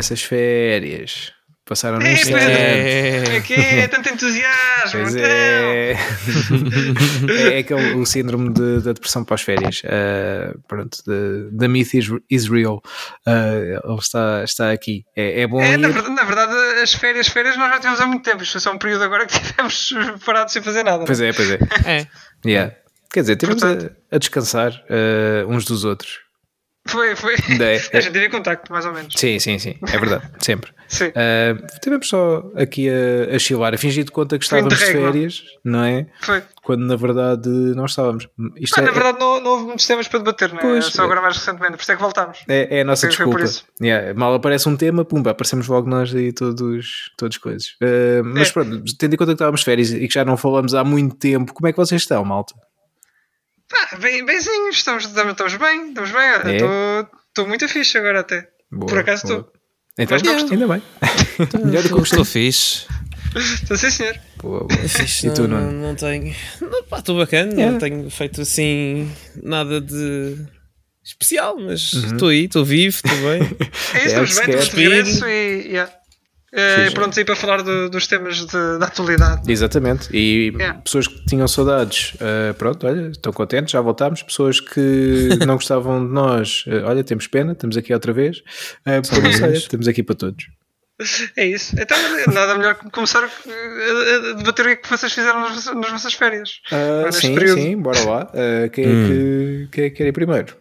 essas férias passaram É, instante. pois É. É que é tanto entusiasmo. Pois então. é. é aquele o síndrome de- da depressão pós-férias. Uh, pronto, the, the myth is, is real. Uh, ele está, está aqui. É, é bom É, ir. na, verdade, na verdade, as férias, férias nós já tivemos há muito tempo. Isto foi só um período agora que tivemos parados sem fazer nada. Pois é, pois é. É. Yeah. Quer dizer, tivemos Portanto- a, a descansar uh, uns dos outros. Foi, foi. É, é. A gente teve contacto, mais ou menos. Sim, sim, sim. É verdade. Sempre. Sim. Uh, tivemos só aqui a, a chilar, a fingir de conta que estávamos de férias, não é? Foi. Quando na verdade não estávamos. Isto Ah, é, na verdade, não, não houve muitos temas para debater, não é? Pois, só é. agora mais recentemente, por isso é que voltámos. É, é a nossa Foi- foi por desculpa. isso. Yeah, mal aparece um tema, pumba, aparecemos logo nós aí todos, todos coisas. Uh, mas É. pronto, tendo em conta que estávamos de férias e que já não falamos há muito tempo, como é que vocês estão, malta? Pá, bem, benzinhos, estamos, estamos, bem, estamos bem. É? Estou estou muito fixe agora até. Boa, Por acaso estou. Então, Mas não ainda bem. Melhor do que o Estou fixe. Estou sim, senhor. Boa, boa. Fixe, E tu, não, não, não tenho. Não, pá, estou bacana, Yeah. não tenho feito assim nada de especial, mas Uhum. estou aí, estou vivo, estou bem. É isso, É, estamos se bem, estamos de regresso e. Yeah. Eh, Fixe. pronto aí para falar do- dos temas de- da atualidade. Exatamente. E Yeah. pessoas que tinham saudades, uh, pronto, olha, estão contentes, já voltámos. Pessoas que não gostavam de nós, uh, olha, temos pena, estamos aqui outra vez. Uh, por isso, olha, estamos aqui para todos. É isso. Então, nada melhor que começar a, debater o que é que vocês fizeram nas, vossas- nas vossas férias. Uh, sim, período. sim, bora lá. Uh, quem, é que, quem é que quer ir primeiro?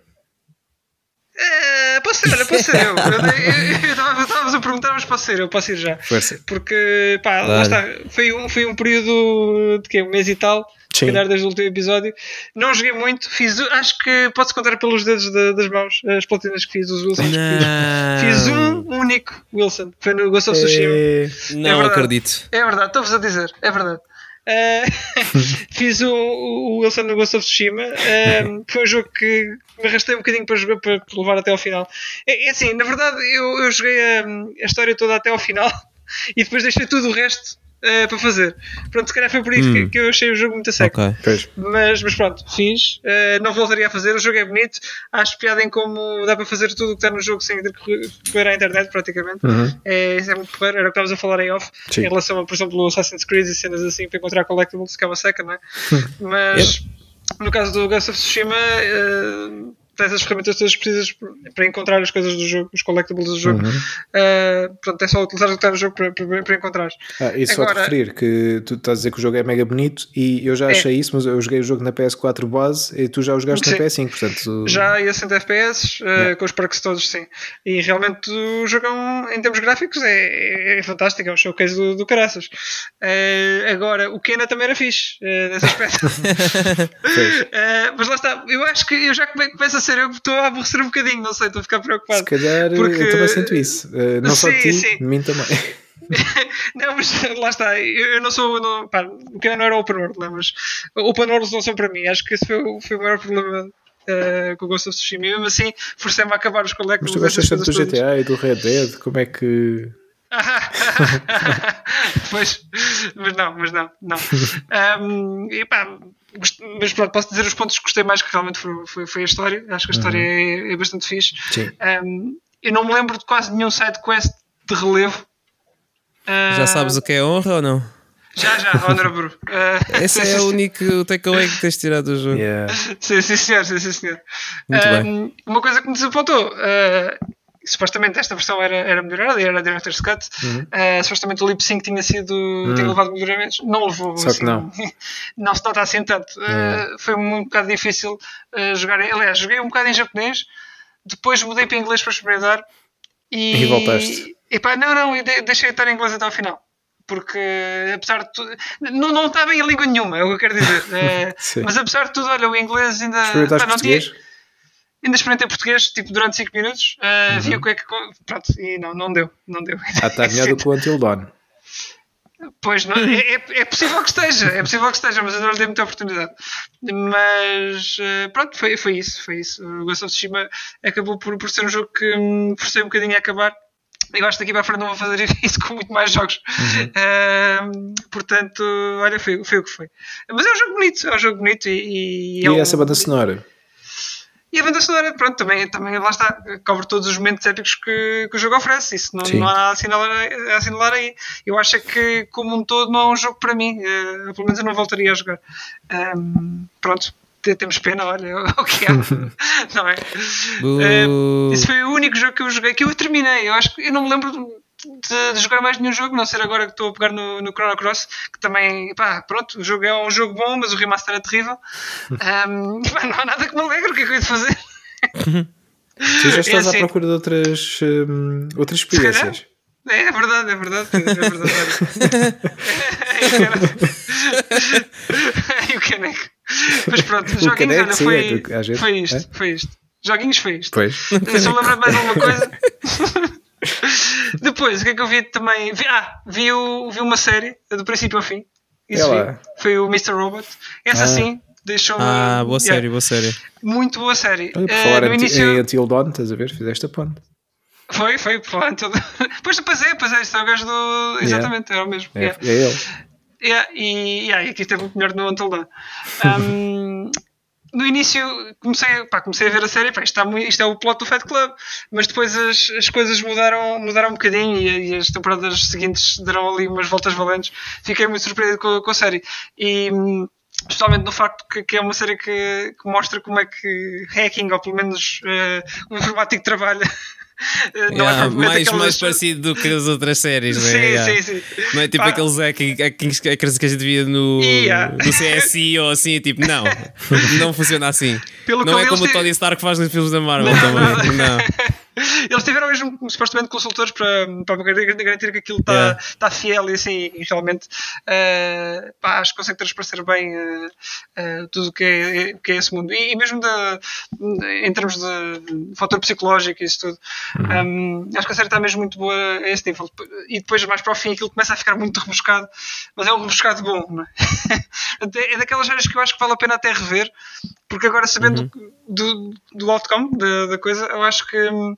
Eh, posso ser, olha, posso ser eu. Eu- eu- eu estava- Estávamos a perguntar, mas posso ser eu, posso ir já. Força. Porque, pá, lá está. Foi um, foi um período de quê? Um mês e tal. Se Sim. calhar desde o último episódio. Não joguei muito. Fiz, acho que pode-se contar pelos dedos da- das mãos as platinas que fiz, os Wilsons que Não. fiz. Fiz um único Wilson. Foi no Ghost of Tsushima. É, Não É acredito. É verdade, estou-vos a dizer, é verdade. Eh, fiz o, o Wilson no Ghost of Tsushima. Eh, foi um jogo que me arrastei um bocadinho para jogar para levar até ao final. É, é assim, na verdade, eu, eu joguei a, a história toda até ao final e depois deixei tudo o resto eh, para fazer. Pronto, se calhar foi por isso que, que eu achei o jogo muito a seco. Ok. pois. Mas, mas pronto, fiz. Eh, não voltaria a fazer. O jogo é bonito. Acho piada em como dá para fazer tudo o que está no jogo sem ter que correr- à internet, praticamente. É, isso é muito porreiro. Era o que estávamos a falar em off. Sim. Em relação a, por exemplo, o Assassin's Creed e cenas assim para encontrar collectibles, que é uma seca, não é? Mas no caso do Ghost of Tsushima. eh, tens as ferramentas todas precisas para encontrar as coisas do jogo, os collectibles do jogo. Eh, pronto, é só utilizar o que está no jogo para, para, para encontrar. Ah, e só te Agora- referir que tu estás a dizer que o jogo é mega bonito e eu já É. achei isso, mas eu joguei o jogo na PS4 base e tu já o jogaste na Sim. PS5, portanto. Já ia 100 FPS, Yeah. com os perks todos, sim. E realmente o jogo, é um- em termos gráficos, é, é fantástico, é um showcase do, do caraças. Eh, agora, o Kena também era fixe, eh, nesse aspecto. Mas lá está, eu acho que eu já come- começo a eu que estou a aborrecer um bocadinho, não sei, estou a ficar Se preocupado. calhar Porque- eu também sinto isso. Uh, não só Sim, de ti, sim. de mim também. não, mas lá está, eu, eu não sou. Não, pá, o Kena não era open world, né, mas open worlds não são para mim. Acho que esse foi, o- foi o maior problema. eh, com o Ghost of Tsushima e mesmo assim forcei-me a acabar os Mas collectibles tu gostas tanto do coisas todas. GTA e do Red Dead, como é que. pois, mas não, mas não, não. Um, e pá, mas pronto, posso dizer os pontos que gostei mais que realmente foi, foi, foi a história. Acho que a história é, é bastante fixe. Sim. Um, eu não me lembro de quase nenhum side quest de relevo. Uh, Já sabes o que é honra ou não? Já, já, Honorable. Uh, Esse é o único takeaway que tens tirado do jogo. Yeah. Sim, sim, senhor, sim, sim, senhor. Muito Um, Uma coisa que me desapontou. uh, supostamente esta versão era, era melhorada, era a Director's Cut. Uhum. Uh, supostamente o lip sync tinha sido tinha levado melhoramentos. Não levou. Só que assim, não. não se nota assim tanto. Uh, Yeah. foi um bocado difícil uh, jogar. Aliás, joguei um bocado em japonês, depois mudei para inglês para experimentar. E, E voltaste? Epá, não, não, e de- deixei de estar em inglês até ao final. Porque, apesar de tudo, não, não estava em língua nenhuma, é o que eu quero dizer. Sim. mas apesar de tudo, olha, o inglês ainda. Experimentaste pá, não tinha- português? Ainda experimentei português, tipo, durante 5 minutos. eh, Vi o que é que. Pronto, e não, não deu. Não deu. Uhum. Ah, está melhor do que o Until Dawn. Pois, não, é, é- é possível que esteja, é possível que esteja, mas eu não lhe dei muita oportunidade. Mas eh, pronto, foi, foi isso, foi isso. O Ghost of Tsushima acabou por, por ser um jogo que hum, forcei um bocadinho a acabar. Eu acho que daqui para a frente não vou fazer isso com muito mais jogos. Hum, portanto, olha, foi, foi o que foi. Mas é um jogo bonito, é um jogo bonito e, e E é um- essa banda sonora? E a banda sonora, pronto, também, também lá está, cobre todos os momentos épicos que, que o jogo oferece. Isso não, não há nada a assinalar, a assinalar aí. Eu acho que, como um todo, não é um jogo para mim. Uh, pelo menos eu não voltaria a jogar. Um, pronto, temos pena, olha, o que é. não é? Uh, esse foi o único jogo que eu joguei, que eu terminei. Eu acho que eu não me lembro de, de, jogar mais nenhum jogo, não ser agora que estou a pegar no, no Chrono Cross, que também, pá, pronto, o jogo é um jogo bom, mas o remaster é terrível. Um, pá, não há nada que me alegre, o que é que eu ia de fazer? Tu já estás é assim, à procura de outras, um, outras experiências. É, é verdade, é verdade. É verdade. e o caneco. Mas pronto, o joguinhos, olha, foi, é, foi isto, é? foi isto. Joguinhos foi isto. Pois. Eu lembrar mais alguma coisa. Depois, o que é que eu vi também? Vi, ah, vi, o, vi uma série do princípio ao fim. Isso Foi o Mr. Robot. Essa ah. sim, deixou-me. Ah, boa série, yeah. boa série. Muito boa série. Olha, por uh, falar no anti, início... em Until Dawn, estás a ver? Fizeste a ponte. Foi, foi, por falar Until Pois, pois é, pois é, este é o gajo do. Exatamente, yeah. é o mesmo. É, yeah. é ele. Yeah, e, yeah, e aqui esteve muito melhor no Until Dawn. Um, no início comecei, pá, comecei a ver a série, pá, isto, está muito, isto é o plot do Fat Club, mas depois as, as coisas mudaram, mudaram um bocadinho e, e, as temporadas seguintes deram ali umas voltas valentes. Fiquei muito surpreendido com, com a série. E especialmente no facto que, que é uma série que, que, mostra como é que hacking, ou pelo menos uh, o informático trabalha não é yeah, é mais, mais parecido do que as outras séries, sim, né? yeah. sim, sim. Não é tipo Pá. aqueles hackings que a gente via no, yeah. no CSI ou assim, tipo, não, não funciona assim. Pelo não é como o Tony Stark faz nos filmes da Marvel não, também. Não. não. Eles tiveram mesmo supostamente consultores para, para garantir que aquilo está yeah. tá fiel e assim, e realmente uh, pá, acho que consegue transparecer bem uh, uh, tudo o que é, que é esse mundo. E, e mesmo em termos de fator psicológico e isso tudo, uhum. um, acho que a série está mesmo muito boa a esse nível. E depois, mais para o fim, aquilo começa a ficar muito rebuscado, mas é um rebuscado bom, não é? é daquelas séries que eu acho que vale a pena até rever, porque agora sabendo uhum. do, do outcome da, da coisa, eu acho que hum,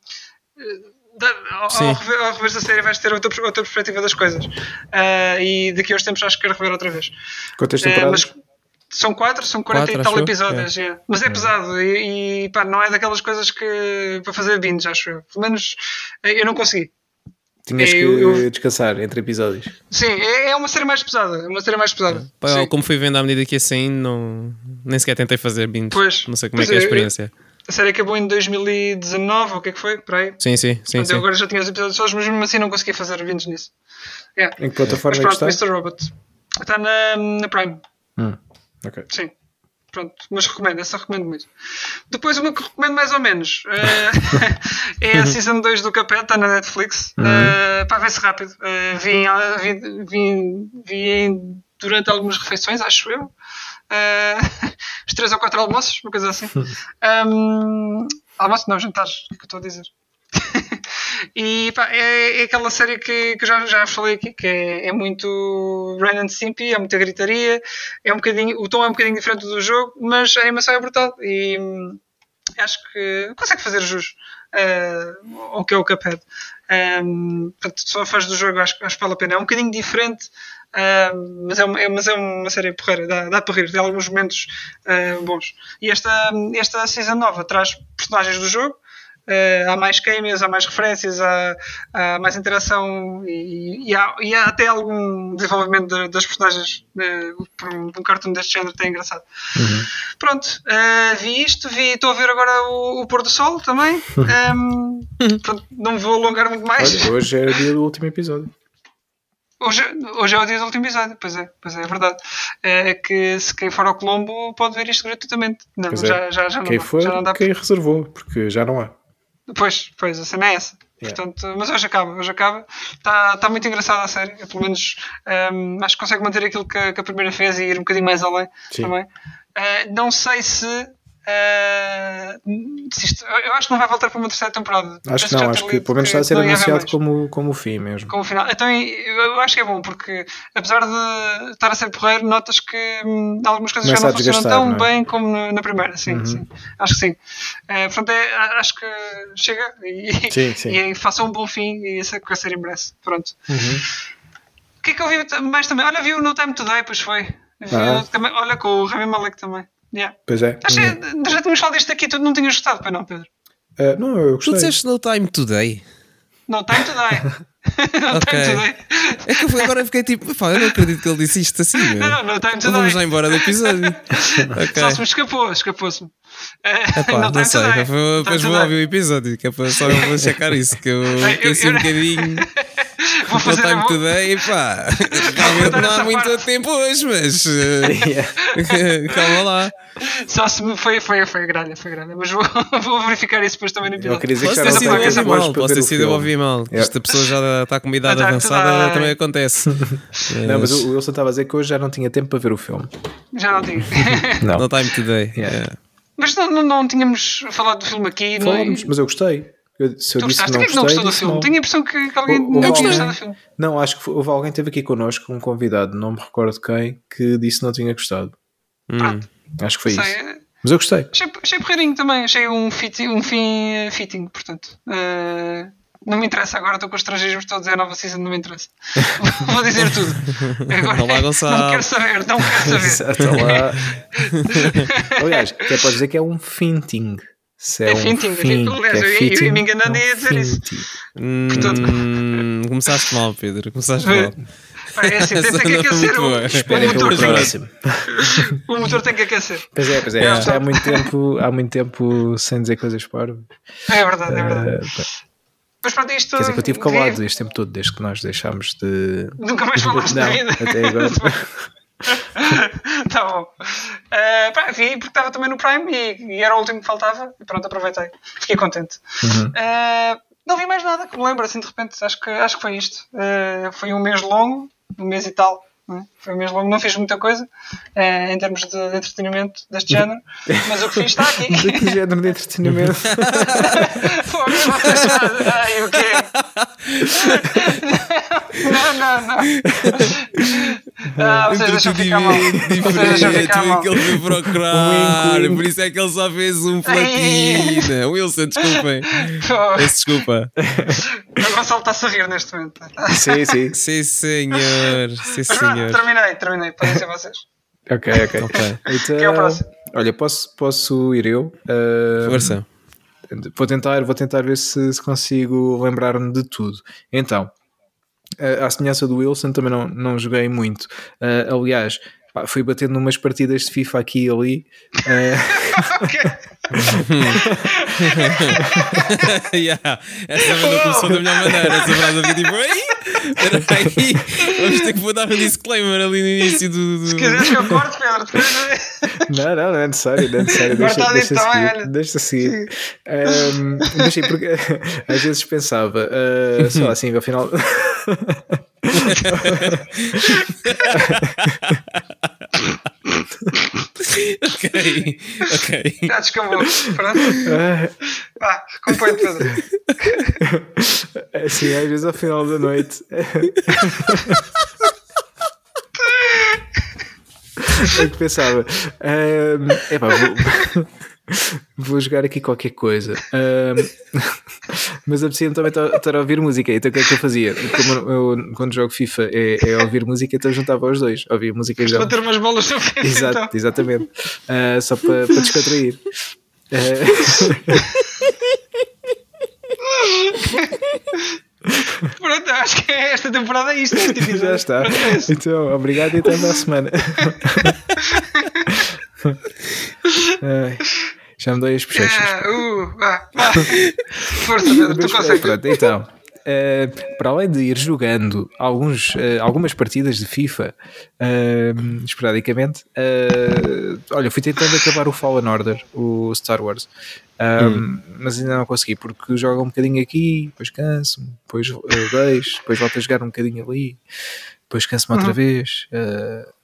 ao, ao, rever, ao rever a série vais ter outra, outra perspectiva das coisas. Uh, e daqui a uns tempos acho que quero rever outra vez. Quantas temporadas? Uh, são quatro, são 40 quatro, e tal episódios. É. Yeah. Mas é, é. pesado e, e pá, não é daquelas coisas que para fazer binge, acho eu. Pelo menos eu não consegui. Tinhas é, que eu, descansar entre episódios. Sim, é, é, uma série mais pesada. É uma série mais pesada. Pá, como fui vendo à medida que ia saindo, não, nem sequer tentei fazer binge. Pois, não sei como é que é a experiência. Eu, a série acabou em 2019, o que é que foi? Por aí? Sim, sim. sim, Portanto, sim. Eu agora já tinha os episódios solos, mas mesmo assim não consegui fazer vindos nisso. Yeah. Em que plataforma mas, pronto, é que está? Mr. Robot. Está na, na Prime. Hum, ok. Sim. Pronto, mas recomendo, essa recomendo muito. Depois uma que recomendo mais ou menos uh, é a Season 2 do Capeta, está na Netflix. Uhum. Uh, para ver-se rápido. Uh, vi, vi, vi, vi durante algumas refeições, acho eu uh, os três ou quatro almoços, uma coisa assim. Um, almoço não, jantares, o que eu estou a dizer. e pá, é, é, aquela série que, que já, já falei aqui, que é, é muito Ren and Stimpy, é muita gritaria, é um bocadinho, o tom é um bocadinho diferente do jogo, mas a animação é brutal e hum, acho que consegue fazer jus uh, ao que é o Cuphead. Um, portanto, só faz do jogo, acho, acho que vale a pena. É um bocadinho diferente Uh, mas, é uma, é, mas é uma série porreira, dá, dá para rir, tem alguns momentos uh, bons. E esta, esta season nova traz personagens do jogo, uh, há mais cameos, há mais referências, há, há mais interação e, e, há, e, há, até algum desenvolvimento de, das personagens por um, um cartoon deste género, tem engraçado. Uhum. Pronto, vi isto, vi, estou a ver agora o, o pôr do sol também. Um, pronto, não vou alongar muito mais. Olha, hoje é o dia do último episódio. Hoje, hoje é o dia do último episódio, pois é, pois é, é verdade. É que se quem for ao Colombo pode ver isto gratuitamente. Não, já, é. já, já, quem não, for, já não dá quem reservou, porque já não há. Pois, pois, a cena é essa. Yeah. Portanto, mas hoje acaba, hoje acaba. Está tá muito engraçada a série. Pelo menos um, acho que consegue manter aquilo que, que, a primeira fez e ir um bocadinho mais além Sim. também. Uh, não sei se Uh, isto, eu acho que não vai voltar para uma terceira temporada. Acho que não, acho que pelo menos está a ser anunciado como, como o fim mesmo. Como o final. Então eu acho que é bom, porque apesar de estar a ser porreiro, notas que hum, algumas coisas Começa já não funcionam tão não é? bem como na primeira. Sim, uhum. sim. Acho que sim. Uh, portanto, é, acho que chega e, sim, sim. e faça um bom fim e essa a ser em breve. Pronto. Uhum. O que é que eu vi mais também? Olha, vi o No Time Today, pois foi. Vi ah. também, olha, com o Rami Malek também. Yeah. Pois é. Acho que já tínhamos falado disto aqui, tu não tinhas gostado, para não, Pedro? Uh, não, eu gostei. Tu disseste No Time Today. No Time Today. no okay. Time Today. É que eu agora fiquei tipo, pá, eu não acredito que ele disse isto assim. Meu. Não, não, No Time Today. Vamos já embora do episódio. okay. Só se me escapou, escapou-se-me. Epá, não, não sei, depois vou ouvir o episódio, que é para só eu vou checar isso, que eu fiquei assim um bocadinho. Vou fazer time today, pá. Realmente não há muito parte. tempo hoje, mas. Eh, calma lá. Só se me foi, foi, foi grande foi grande Mas vou, vou verificar isso depois também no episódio. Eu queria dizer que posso ter sido eu mal, posso ter sido eu ouvi mal. Yeah. Esta pessoa já está com uma idade avançada, também acontece. Não, mas o Wilson estava a dizer que hoje já não tinha tempo para ver o filme. Já não tinha. não. No time today. Yeah. Yeah. Mas não, não, não, tínhamos falado do filme aqui. Falamos, mas eu gostei. Eu, se eu tu disse gostaste? que não, gostei, não gostou do filme? Não. Tenho a impressão que, que alguém não gostou do filme. Não, acho que houve alguém que esteve aqui connosco, um convidado, não me recordo quem, que disse que não tinha gostado. Hum. Acho que foi Sei, isso. Mas eu gostei. Achei, achei porreirinho também, achei um, fit, um fim uh, fitting, portanto. Uh, não me interessa agora, estou com os estrangeiros todos a nova season, não me interessa. Vou dizer tudo. Agora, Olá, Gonçalo. Não quero saber, não quero saber. lá. Aliás, até pode dizer que é um finting. Se é, é um finting, fim, aliás, é eu, fitting, eu, me enganando é ia dizer isso. Hum, Portanto, começaste mal, Pedro. Começaste mal. É assim, tem que aquecer o, o motor. Próximo. o motor tem que aquecer. Pois é, pois é. é. Há muito tempo, há muito tempo sem dizer coisas para. É verdade, é verdade. Uh, mas pronto, isto. Quer dizer que eu estive calado este tempo todo, desde que nós deixámos de. Nunca mais falaste da vida. Até agora. tá bom. Uh, pá, vi porque estava também no Prime e, e, era o último que faltava e pronto, aproveitei. Fiquei contente. Uhum. Uh, não vi mais nada que me lembro assim de repente. Acho que, acho que foi isto. Uh, foi um mês longo, um mês e tal. É? Foi um mês longo, não fiz muita coisa em termos de, de, entretenimento deste género, mas o que fiz está aqui. De que género de entretenimento? Ai, o quê? Não, não, não. Ah, vocês deixam ficar mal. Vocês deixam ficar mal. que ele foi procurar. Por isso é que ele só fez um platina. Wilson, desculpem. Peço desculpa. O Gonçalo está-se a rir neste momento. Sim, sim. Sim, senhor. Sim, senhor. Terminei, terminei. Podem ser vocês. Ok, ok. okay. Então, Quem é o próximo? Olha, posso, posso ir eu? Uh, Força. Vou tentar, vou tentar ver se, se consigo lembrar-me de tudo. Então, à semelhança do Wilson, também não, não joguei muito. Uh, aliás, pá, fui batendo umas partidas de FIFA aqui e ali. Uh... yeah. Essa não começou da melhor maneira. Essa frase aqui tipo, ei, peraí, vamos ter que dar um disclaimer ali no início do. do... Se quiseres que eu corte, Pedro, Não, não, não é necessário, não é necessário. Deixa, deixa, seguir, deixa seguir. Um, deixa porque às vezes pensava, uh, só assim, afinal. Ok, ok. Já descambou. Pronto. Vá, compõe Pedro. Assim, às vezes ao final da noite. é que pensava. Um, epá, vou, vou jogar aqui qualquer coisa. Um, mas apetecia-me também estar a ouvir música. Então o que é que eu fazia? Como eu, quando jogo FIFA é, é ouvir música, então juntava os dois. Ouvia música já. Para ter umas bolas no FIFA. Exato, então. Exatamente. Uh, só para, para descontrair. Uh... Pronto, acho que é esta temporada é isto. Este Já está. Então, obrigado e até para a semana. Ai. Já me dei as bochechas. Ah, uh. Força, Pedro, tu consegues. Pronto, então, uh, para além de ir jogando alguns, uh, algumas partidas de FIFA uh, esporadicamente, olha, fui tentando acabar o Fallen Order, o Star Wars. Um, hum. Mas ainda não consegui porque jogo um bocadinho aqui, depois canso-me, depois deixo, depois volto a jogar um bocadinho ali, depois canso-me outra uhum. vez. Uh,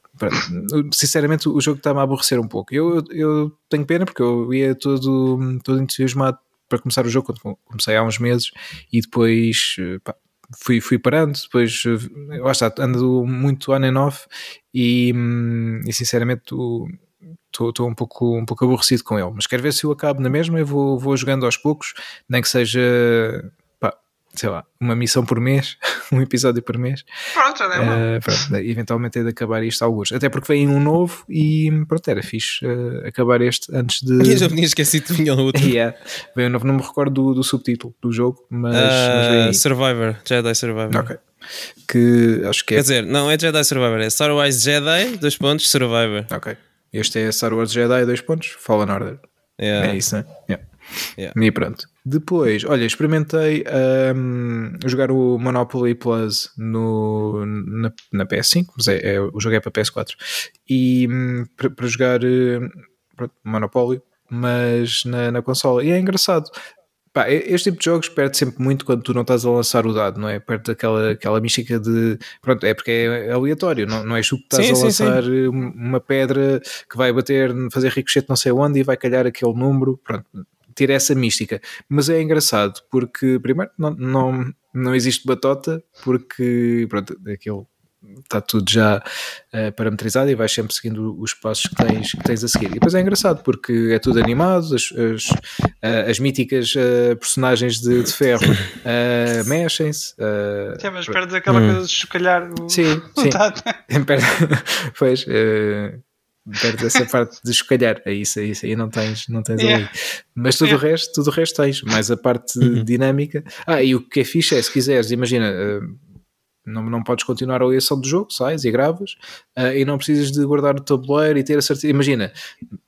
sinceramente o jogo está-me a aborrecer um pouco. Eu, eu tenho pena porque eu ia todo, todo entusiasmado para começar o jogo quando comecei há uns meses e depois pá, fui, fui parando, depois lá está, ando muito on and off e, e sinceramente estou um pouco, um pouco aborrecido com ele, mas quero ver se eu acabo na mesma, eu vou, vou jogando aos poucos, nem que seja sei lá, uma missão por mês, um episódio por mês. Pronto, já uh, pronto, Eventualmente é de acabar isto alguns. Até porque vem um novo e pronto, era fixe uh, acabar este antes de. Eu já me tinha esquecido que vinha outro. yeah. Vem um novo, não me recordo do, do subtítulo do jogo, mas. Uh, mas vem... Survivor, Jedi Survivor. Ok. Que acho que é. Quer dizer, não é Jedi Survivor, é Star Wars Jedi, dois pontos, Survivor. Ok. Este é Star Wars Jedi, dois pontos, Fallen Order. Yeah. É isso, né? Yeah. Yeah. E pronto. Depois, olha, experimentei um, jogar o Monopoly Plus no, na, na PS5, mas é, é, o jogo é para PS4. E um, para jogar uh, Monopoly, mas na, na consola. E é engraçado. Pá, este tipo de jogos perde sempre muito quando tu não estás a lançar o dado, não é? Perde aquela, aquela mística de. Pronto, é porque é aleatório, não, não és tu que estás sim, a sim, lançar sim. uma pedra que vai bater, fazer ricochete não sei onde e vai calhar aquele número. Pronto, ter essa mística. Mas é engraçado porque, primeiro, não, não, não existe batota, porque, pronto, aquele está tudo já uh, parametrizado e vais sempre seguindo os passos que tens, que tens a seguir. E depois é engraçado porque é tudo animado, as, as, uh, as míticas uh, personagens de, de ferro mexem-se. Uh, sim, mas perdes aquela hum. coisa de chocalhar o, sim, o sim. pois, perdes essa parte de chocalhar, é isso, é isso aí não tens, não tens yeah. ali. Mas tudo yeah. o resto, tudo o resto tens, mais a parte uhum. dinâmica. Ah, e o que é fixe é, se quiseres, imagina, não, não podes continuar a ligação do jogo, sais e gravas uh, e não precisas de guardar o tabuleiro e ter a certeza. Imagina,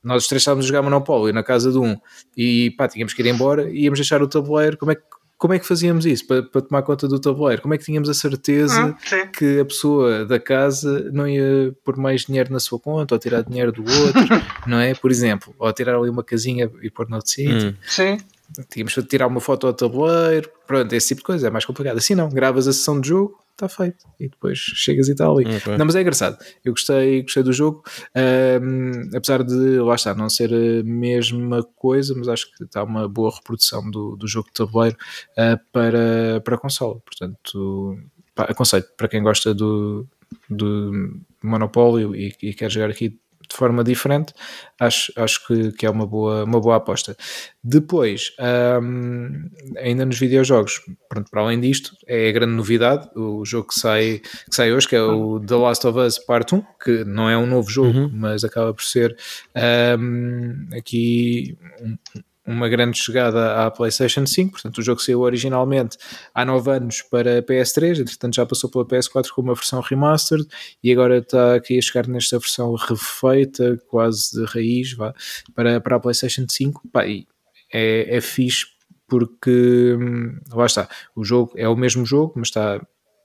nós os três estávamos a jogar Monopólio na casa de um e pá, tínhamos que ir embora e íamos deixar o tabuleiro. Como é que, como é que fazíamos isso para, para tomar conta do tabuleiro? Como é que tínhamos a certeza ah, que a pessoa da casa não ia pôr mais dinheiro na sua conta ou tirar dinheiro do outro, não é? Por exemplo, ou tirar ali uma casinha e pôr no outro sítio. Hum. Sim tínhamos de tirar uma foto ao tabuleiro, pronto, esse tipo de coisa é mais complicado. Assim não, gravas a sessão de jogo, está feito. E depois chegas e tal. E... Okay. Não, mas é engraçado. Eu gostei, gostei do jogo, um, apesar de lá está, não ser a mesma coisa, mas acho que está uma boa reprodução do, do jogo de tabuleiro uh, para, para a consola. Portanto, pá, aconselho para quem gosta do, do Monopólio e, e quer jogar aqui de forma diferente, acho, acho que, que é uma boa, uma boa aposta. Depois, um, ainda nos videojogos, pronto, para além disto, é a grande novidade, o jogo que sai, que sai hoje, que é o The Last of Us Part 1, que não é um novo jogo, uhum. mas acaba por ser um, aqui um, uma grande chegada à PlayStation 5, portanto o jogo saiu originalmente há 9 anos para PS3, entretanto já passou pela PS4 com uma versão remastered e agora está aqui a chegar nesta versão refeita, quase de raiz, vá, para, para a PlayStation 5, Pá, e é, é fixe porque hum, lá está, o jogo é o mesmo jogo, mas está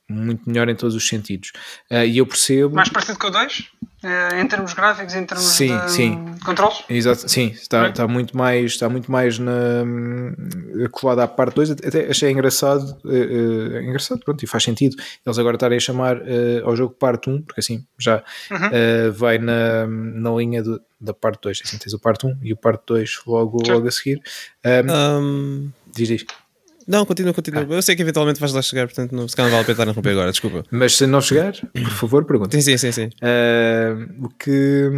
muito melhor em todos os sentidos. Uh, e eu percebo. Mais parecido com o 2? Uh, em termos gráficos, em termos sim, de sim. controles? Exato, sim, está, está muito mais, está muito mais na, colado à parte 2. Até achei engraçado, uh, engraçado, pronto, e faz sentido eles agora estarem a chamar ao jogo parte 1, porque assim já uhum. vai na, na linha do, da parte 2. Assim tens o parte 1 e o parte 2 logo, logo a seguir. Um, um... Diz, diz. Não, continua, continua. Ah. Eu sei que eventualmente vais lá chegar, portanto, não, se calhar não vale a pena interromper agora, desculpa. Mas se não chegar, por favor, pergunta. Sim, sim, sim. sim. Uh, o que.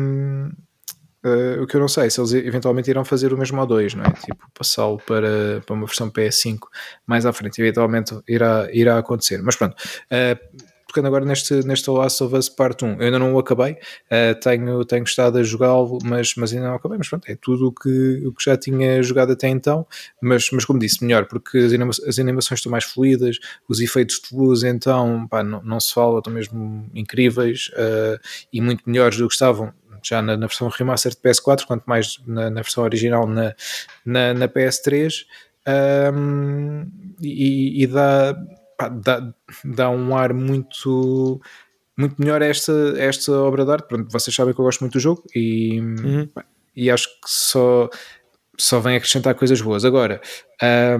Uh, o que eu não sei, se eles eventualmente irão fazer o mesmo ao 2, não é? Tipo, passá-lo para, para uma versão PS5 mais à frente, eventualmente irá, irá acontecer. Mas pronto, uh, agora neste, neste Last of Us Part 1. Eu ainda não o acabei, uh, tenho, tenho estado a jogá-lo, mas, mas ainda não acabei. Mas pronto, é tudo o que, o que já tinha jogado até então. Mas, mas como disse, melhor, porque as, anima as animações estão mais fluídas, os efeitos de luz então pá, não, não se fala, estão mesmo incríveis uh, e muito melhores do que estavam já na, na, versão remaster de PS4, quanto mais na, na versão original na, na, na PS3. Um, e, e dá pá, dá, dá um ar muito muito melhor esta, esta obra de arte. Pronto, vocês sabem que eu gosto muito do jogo e, uhum. e acho que só, só vem acrescentar coisas boas. Agora,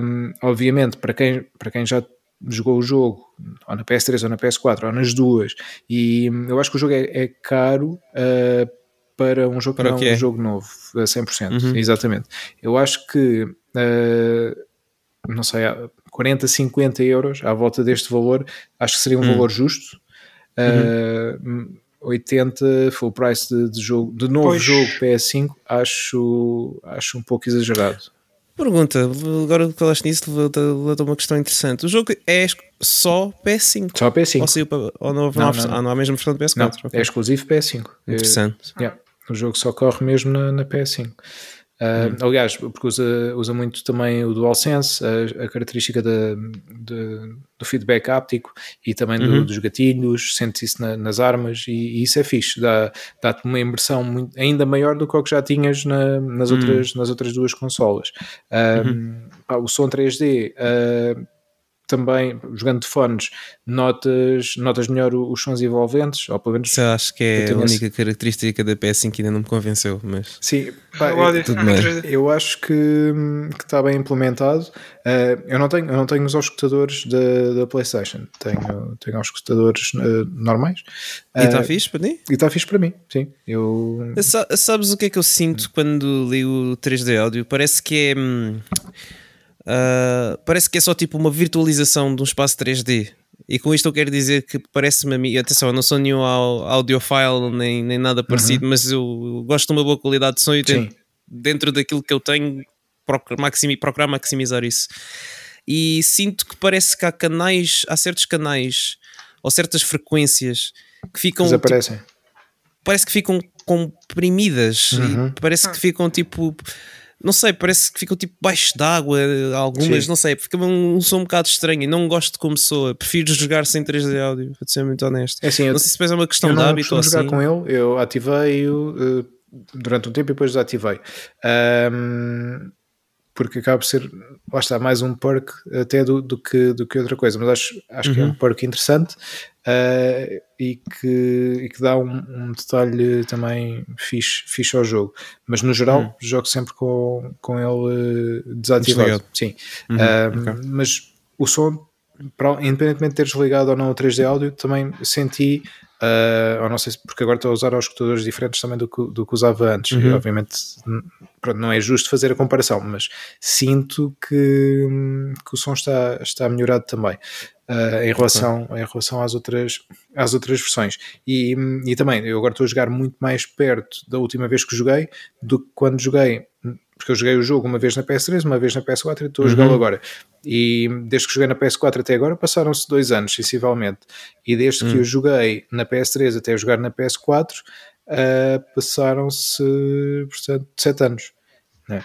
um, obviamente, para quem, para quem já jogou o jogo ou na PS3 ou na PS4 ou nas duas, e eu acho que o jogo é, é caro. Uh, para um jogo para não, um jogo novo, a 100%, uhum. exatamente. Eu acho que uh, não sei, 40, 50 euros à volta deste valor, acho que seria um hum. valor justo. Uhum. Uh, 80 full price de, de, jogo, de novo pois. jogo PS5, acho, acho um pouco exagerado. Pergunta, agora que falaste nisso, levantou uma questão interessante. O jogo é só PS5? Só PS5. Ou, saiu para, ou não, não, não. Ah, não há a mesma versão de PS4? Não, okay. é exclusivo PS5. Interessante. É, yeah, o jogo só corre mesmo na, na PS5. Uh, Aliás, porque usa, usa muito também o DualSense, a, a característica de, de, do feedback áptico e também do, uhum. dos gatilhos, sente isso na, nas armas e, e, isso é fixe, dá-te dá uma imersão muito, ainda maior do que o que já tinhas na, nas, uhum. outras, nas outras duas consolas. uhum. pá, o som 3D. Uh, também, jogando de fones, notas, notas melhor os sons envolventes, ou pelo menos. Isso acho que é a única esse... característica da PS5 que ainda não me convenceu, mas. Sim, pá, eu, tudo bem. eu acho que, que está bem implementado. Uh, eu, não tenho, eu não tenho os escutadores da, da PlayStation, tenho, tenho os escutadores uh, normais. E está uh, fixe para ti? E está fixe para mim, sim. Eu... Sabes o que é que eu sinto quando li o 3D áudio? Parece que é. Uh, parece que é só tipo uma virtualização de um espaço 3D. E com isto eu quero dizer que parece-me a mim, atenção, eu não sou nenhum audiophile nem, nem nada parecido, uhum. mas eu gosto de uma boa qualidade de som e tento, dentro daquilo que eu tenho procurar, maximi, procurar maximizar isso. E sinto que parece que há canais, há certos canais ou certas frequências que ficam. Desaparecem. Tipo, parece que ficam comprimidas uhum. parece que ficam tipo não sei, parece que ficam tipo baixo d'água, algumas, Sim. não sei, fica um, um som um bocado estranho e não gosto de como soa. Prefiro jogar sem 3D áudio, para ser muito honesto. É assim, não eu, sei se depois é uma questão de hábito ou assim. jogar com ele, eu ativei-o uh, durante um tempo e depois desativei. Um, porque acaba por ser, lá está, mais um perk até do, do, que, do que outra coisa, mas acho, acho uhum. que é um uhum. perk interessante uh, e, que, e que dá um, um, detalhe também fixe, fixe ao jogo. Mas no geral, uhum. jogo sempre com, com ele desativado. Sim, uhum. uh, okay. mas o som, independentemente de teres ligado ou não o 3D áudio, também senti Uh, ou não sei se, porque agora estou a usar escutadores diferentes também do que, do que usava antes. Uhum. E, obviamente, pronto, não é justo fazer a comparação, mas sinto que, que o som está, está melhorado também. Uh, em, relação, okay. em relação às outras, às outras versões. E, e também, eu agora estou a jogar muito mais perto da última vez que joguei do que quando joguei porque eu joguei o jogo uma vez na PS3, uma vez na PS4 e estou a jogá-lo uhum. agora. E desde que joguei na PS4 até agora passaram-se dois anos, sensivelmente. E desde uhum. que hum. eu joguei na PS3 até jogar na PS4, uh, ah, passaram-se, portanto, sete anos. Né?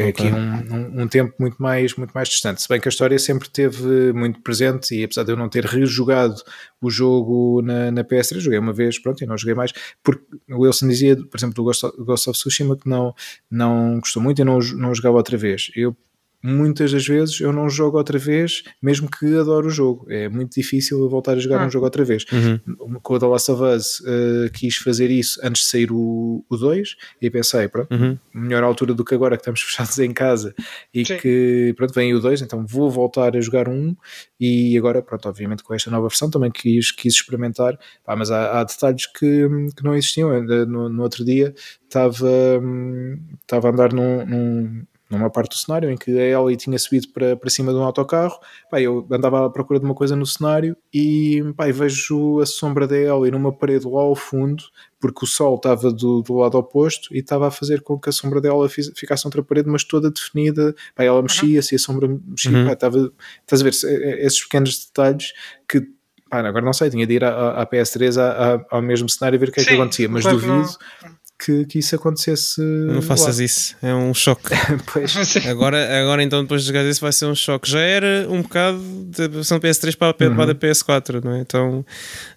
Okay. aqui um, um, um, tempo muito mais, muito mais distante. Se bem que a história sempre esteve muito presente e apesar de eu não ter rejogado o jogo na, na PS3, joguei uma vez, pronto, e não joguei mais, porque o Wilson dizia, por exemplo, do Ghost of, Ghost of Tsushima que não, não gostou muito e não, não jogava outra vez. Eu muitas das vezes eu não jogo outra vez, mesmo que adoro o jogo. É muito difícil voltar a jogar ah. um jogo outra vez. Uhum. Com o The Last of Us uh, quis fazer isso antes de sair o, o 2 e pensei, pronto, uhum. melhor altura do que agora que estamos fechados em casa e Sim. que pronto, vem o 2, então vou voltar a jogar um e agora, pronto, obviamente com esta nova versão também quis, quis experimentar, Pá, mas há, há, detalhes que, que não existiam. No, no outro dia estava, hum, estava a andar num, num numa parte do cenário em que a Ellie tinha subido para, para cima de um autocarro, pá, eu andava à procura de uma coisa no cenário e, pá, vejo a sombra da Ellie numa parede lá ao fundo, porque o sol estava do, do lado oposto e estava a fazer com que a sombra dela ficasse outra parede, mas toda definida, pá, ela mexia-se e a sombra mexia, uhum. pá, estava, estás a ver, esses pequenos detalhes que pá, agora não sei, tinha de ir à, à PS3 à, à, ao mesmo cenário e ver o que é que acontecia, mas duvido não que, que isso acontecesse. Não faças lá. isso, é um choque. pois. Agora, agora, então, depois de jogar isso, vai ser um choque. Já era um bocado da versão PS3 para a, uhum. para a PS4, não é? Então,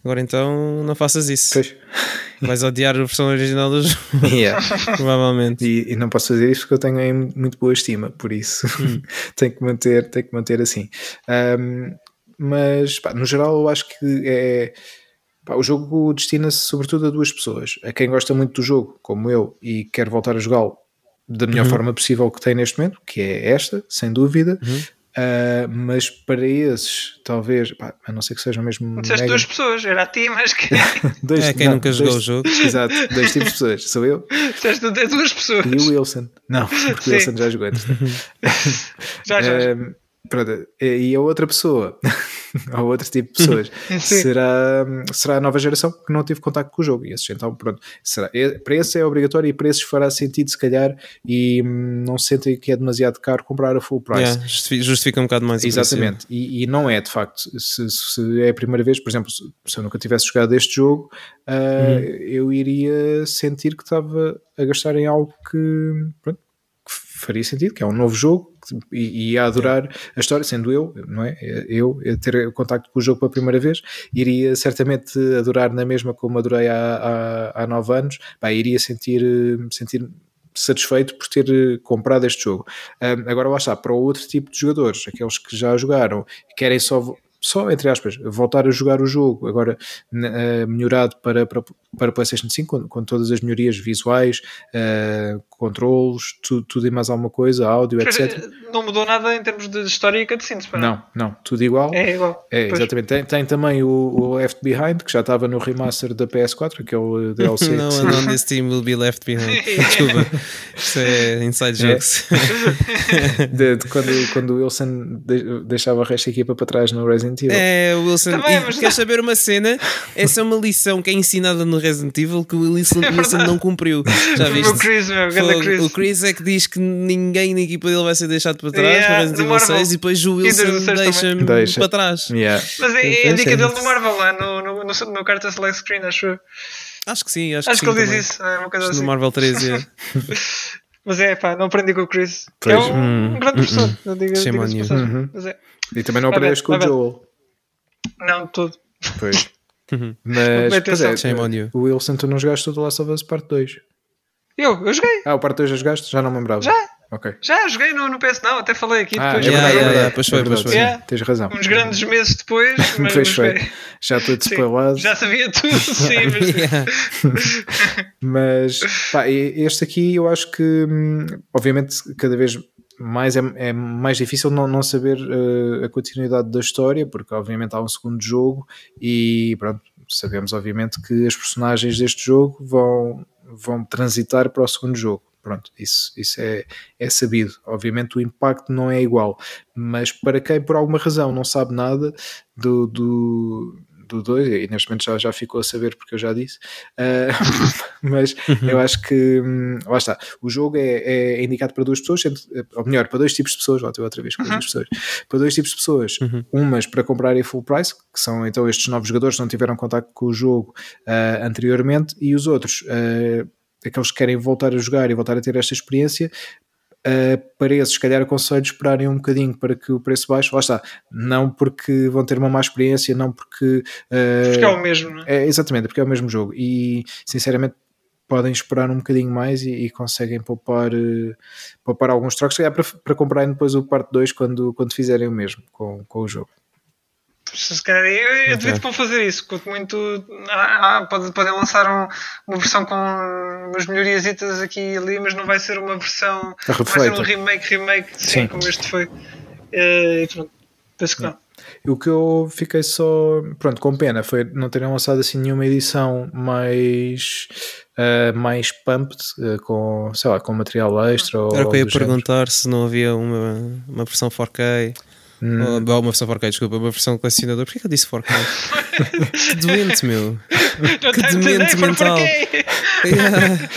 agora, então, não faças isso. Pois. Vais odiar a versão original do jogo. Yeah. Provavelmente. E, e, não posso fazer isso porque eu tenho aí muito boa estima, por isso hum. tenho, que manter, tenho que manter assim. Um, mas, pá, no geral, eu acho que é Pá, o jogo destina-se sobretudo a duas pessoas. A quem gosta muito do jogo, como eu, e quer voltar a jogá-lo da melhor uhum. forma possível que tem neste momento, que é esta, sem dúvida. Uhum. Uh, mas para esses, talvez, pá, a não ser que sejam mesmo. Não disseste mega... duas pessoas, era a ti, mas que. dois, é quem não, nunca jogou dois, o jogo. Exato, dois tipos de pessoas. Sou eu. Disseste duas pessoas. E o Wilson. Não, porque Sim. o Wilson já jogou antes. já, já. Uh, pronto, e a outra pessoa ou outro tipo de pessoas. será, será a nova geração que não teve contato com o jogo. E esses, então, pronto, será, é, para esse é obrigatório e para esses fará sentido, se calhar, e hum, não sentem que é demasiado caro comprar a full price. Yeah, justifica um bocado mais Exatamente, e, e, não é de facto. Se, se, é a primeira vez, por exemplo, se eu nunca tivesse jogado este jogo, uh, uhum. eu iria sentir que estava a gastar em algo que, pronto, que faria sentido, que é um novo jogo e, a adorar a história, sendo eu, não é? Eu a ter contacto com o jogo pela primeira vez, iria certamente adorar na mesma como adorei há, há, há nove anos, Bah, iria sentir, sentir satisfeito por ter comprado este jogo. Um, agora lá está, para outro tipo de jogadores, aqueles que já jogaram, querem só só entre aspas, voltar a jogar o jogo, agora uh, melhorado para, para, para PlayStation 5, com, com todas as melhorias visuais, uh, controles, tu, tudo e mais alguma coisa, áudio, etc. Não mudou nada em termos de história e cutscenes, para Não, não, tudo igual. É igual. É, exatamente. Tem, tem, também o, o, Left Behind, que já estava no remaster da PS4, aquele DLC. não, and on this team will be left behind. Desculpa, isto é inside é. jokes. É. de, de, quando, quando o Wilson deixava o resto da equipa para trás no Resident Evil. É, o Wilson. Também, e, queres saber uma cena? Essa é uma lição que é ensinada no Resident Evil que o Wilson, Wilson não cumpriu. Já viste? O Chris, meu, o, Chris. o Chris é que diz que ninguém na equipa dele vai ser deixado para trás yeah, no Resident Evil 6 e depois o Wilson deixa-me deixa. para trás. Yeah. Mas é, é a dica dele no Marvel lá no, no, no, no carta select screen, acho Acho que sim, acho, acho que, sim que ele diz isso. É uma coisa assim. No Marvel 13, é. Mas é, pá, não aprendi com o Chris. Pois. É um, hum, um grande professor. Hum, não diga, diga uhum. Mas é. E também não aprendeste com o Joel. Não, tudo. Pois. Uhum. Mas, pois é, o Wilson, tu não jogaste todo o Last of Us Parte 2? Eu, eu joguei. Ah, o Parte 2 já jogaste? Já não me lembrava. Já. Okay. Já joguei no, no PS Não, até falei aqui ah, depois. É verdade, yeah, yeah, pois foi, pois foi. Yeah. Tens razão. Uns grandes meses depois. Mas, pois foi. Já estou despoilado. Já sabia tudo, sim. Mas, mas pá, este aqui eu acho que, hum, obviamente, cada vez mais é, é mais difícil não, não saber uh, a continuidade da história, porque obviamente há um segundo jogo e pronto, sabemos obviamente que as personagens deste jogo vão, vão transitar para o segundo jogo. Pronto, isso, isso é, é sabido. Obviamente o impacto não é igual, mas para quem por alguma razão não sabe nada do, do do 2, e neste momento já, já ficou a saber porque eu já disse, uh, mas uhum. eu acho que hum, lá está, o jogo é, é, indicado para duas pessoas, ou melhor, para dois tipos de pessoas, lá estou outra vez com uhum. duas pessoas, para dois tipos de pessoas, uhum. umas para comprarem full price, que são então estes novos jogadores que não tiveram contato com o jogo uh, anteriormente, e os outros. Uh, aqueles que querem voltar a jogar e voltar a ter esta experiência, Uh, para esses, se calhar aconselho esperarem um bocadinho para que o preço baixe. Lá está, não porque vão ter uma má experiência, não porque. Uh, porque é o mesmo, não é? é? Exatamente, porque é o mesmo jogo. E sinceramente podem esperar um bocadinho mais e, e conseguem poupar, uh, poupar alguns trocos, se calhar para, para comprarem depois o parte 2 quando, quando fizerem o mesmo com, com o jogo se calhar, eu, eu duvido que vão fazer isso. Quanto muito. Ah, ah, pode, podem lançar um, uma versão com umas melhorias aqui e ali, mas não vai ser uma versão. Vai ser um remake, remake, sim, sim. como este foi. Uh, e pronto, penso que não. O que eu fiquei só, pronto, com pena foi não terem lançado assim nenhuma edição mais uh, mais pumped, uh, com, sei lá, com material extra. Era o que eu ia perguntar se não havia uma, uma versão 4K. Hum. Ou, uma versão 4K, desculpa, uma versão colecionador. Porquê que eu disse 4K? que doente, meu. que demente mental. Yeah.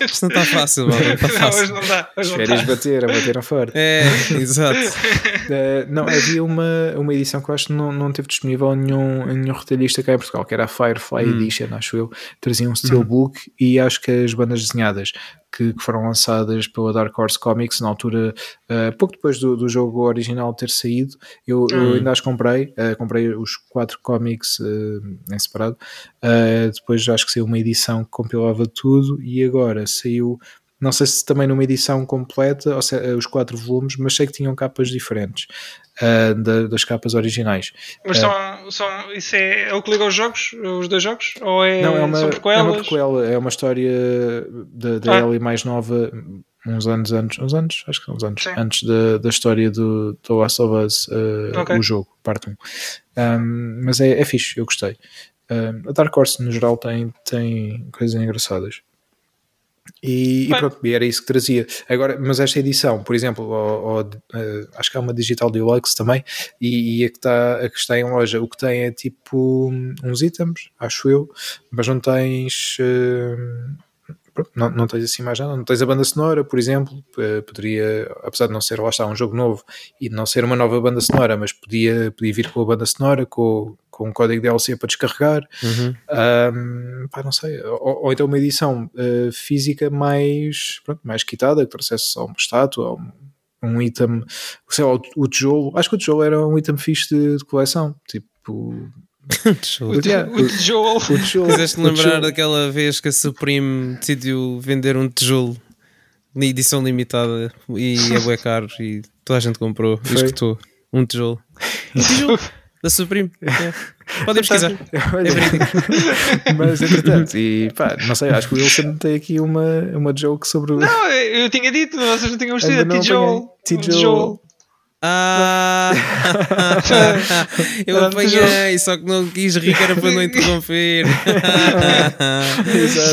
Isto não está fácil, não está fácil. Não, hoje não dá. As férias bateram, bateram forte. É, exato. Uh, não, havia uma, uma edição que eu acho que não, não teve disponível em nenhum, nenhum retalhista cá em Portugal, que era a Firefly hum. Edition, acho eu. Trazia um Steelbook hum. e acho que as bandas desenhadas que, que, foram lançadas pela Dark Horse Comics na altura, uh, pouco depois do, do, jogo original ter saído. Eu, hum. eu ainda as comprei, uh, comprei os quatro comics uh, em separado. depois acho que saiu uma edição que compilava tudo e agora saiu. Não sei se também numa edição completa, ou seja, os quatro volumes, mas sei que tinham capas diferentes uh, da, das capas originais. Mas são, uh, são, isso é, é o que liga aos jogos, os dois jogos? Ou é, não, é uma, é uma prequela, é uma história da, da ah. Ellie mais nova, uns anos antes, uns anos, acho que uns anos, Sim. antes da, da história do, do Last of Us, uh, okay. o jogo, parte 1. Um, mas é, é fixe, eu gostei. a Dark Horse no geral tem, tem coisas engraçadas. E, e, pronto, era isso que trazia. Agora, mas esta edição, por exemplo, ou, ou, uh, acho que há uma Digital Deluxe também, e, e a, que está, a que está em loja, o que tem é tipo uns itens, acho eu, mas não tens. Uh, não, não tens assim mais nada, não tens a banda sonora, por exemplo, poderia, apesar de não ser lá está um jogo novo e de não ser uma nova banda sonora, mas podia, podia vir com a banda sonora, com, com um código DLC para descarregar, uhum. um, pá, não sei, ou, ou, então uma edição uh, física mais, pronto, mais quitada, que trouxesse só uma estátua ou um, um item, sei lá, o, o, tijolo, acho que o tijolo era um item fixe de, de coleção, tipo o tijolo. O tijolo. Fizeste lembrar daquela vez que a Supreme decidiu vender um tijolo na edição limitada e é bué caro e toda a gente comprou e escutou um tijolo. Um tijolo da Supreme. É. Podem pesquisar. É. Mas entretanto, e pá, não sei, acho que o Wilson tem aqui uma, uma joke sobre o. Não, eu tinha dito, vocês não tinham gostado. Tijolo. Tijolo. Ah! eu apanhei, só que não quis rir, era para não interromper.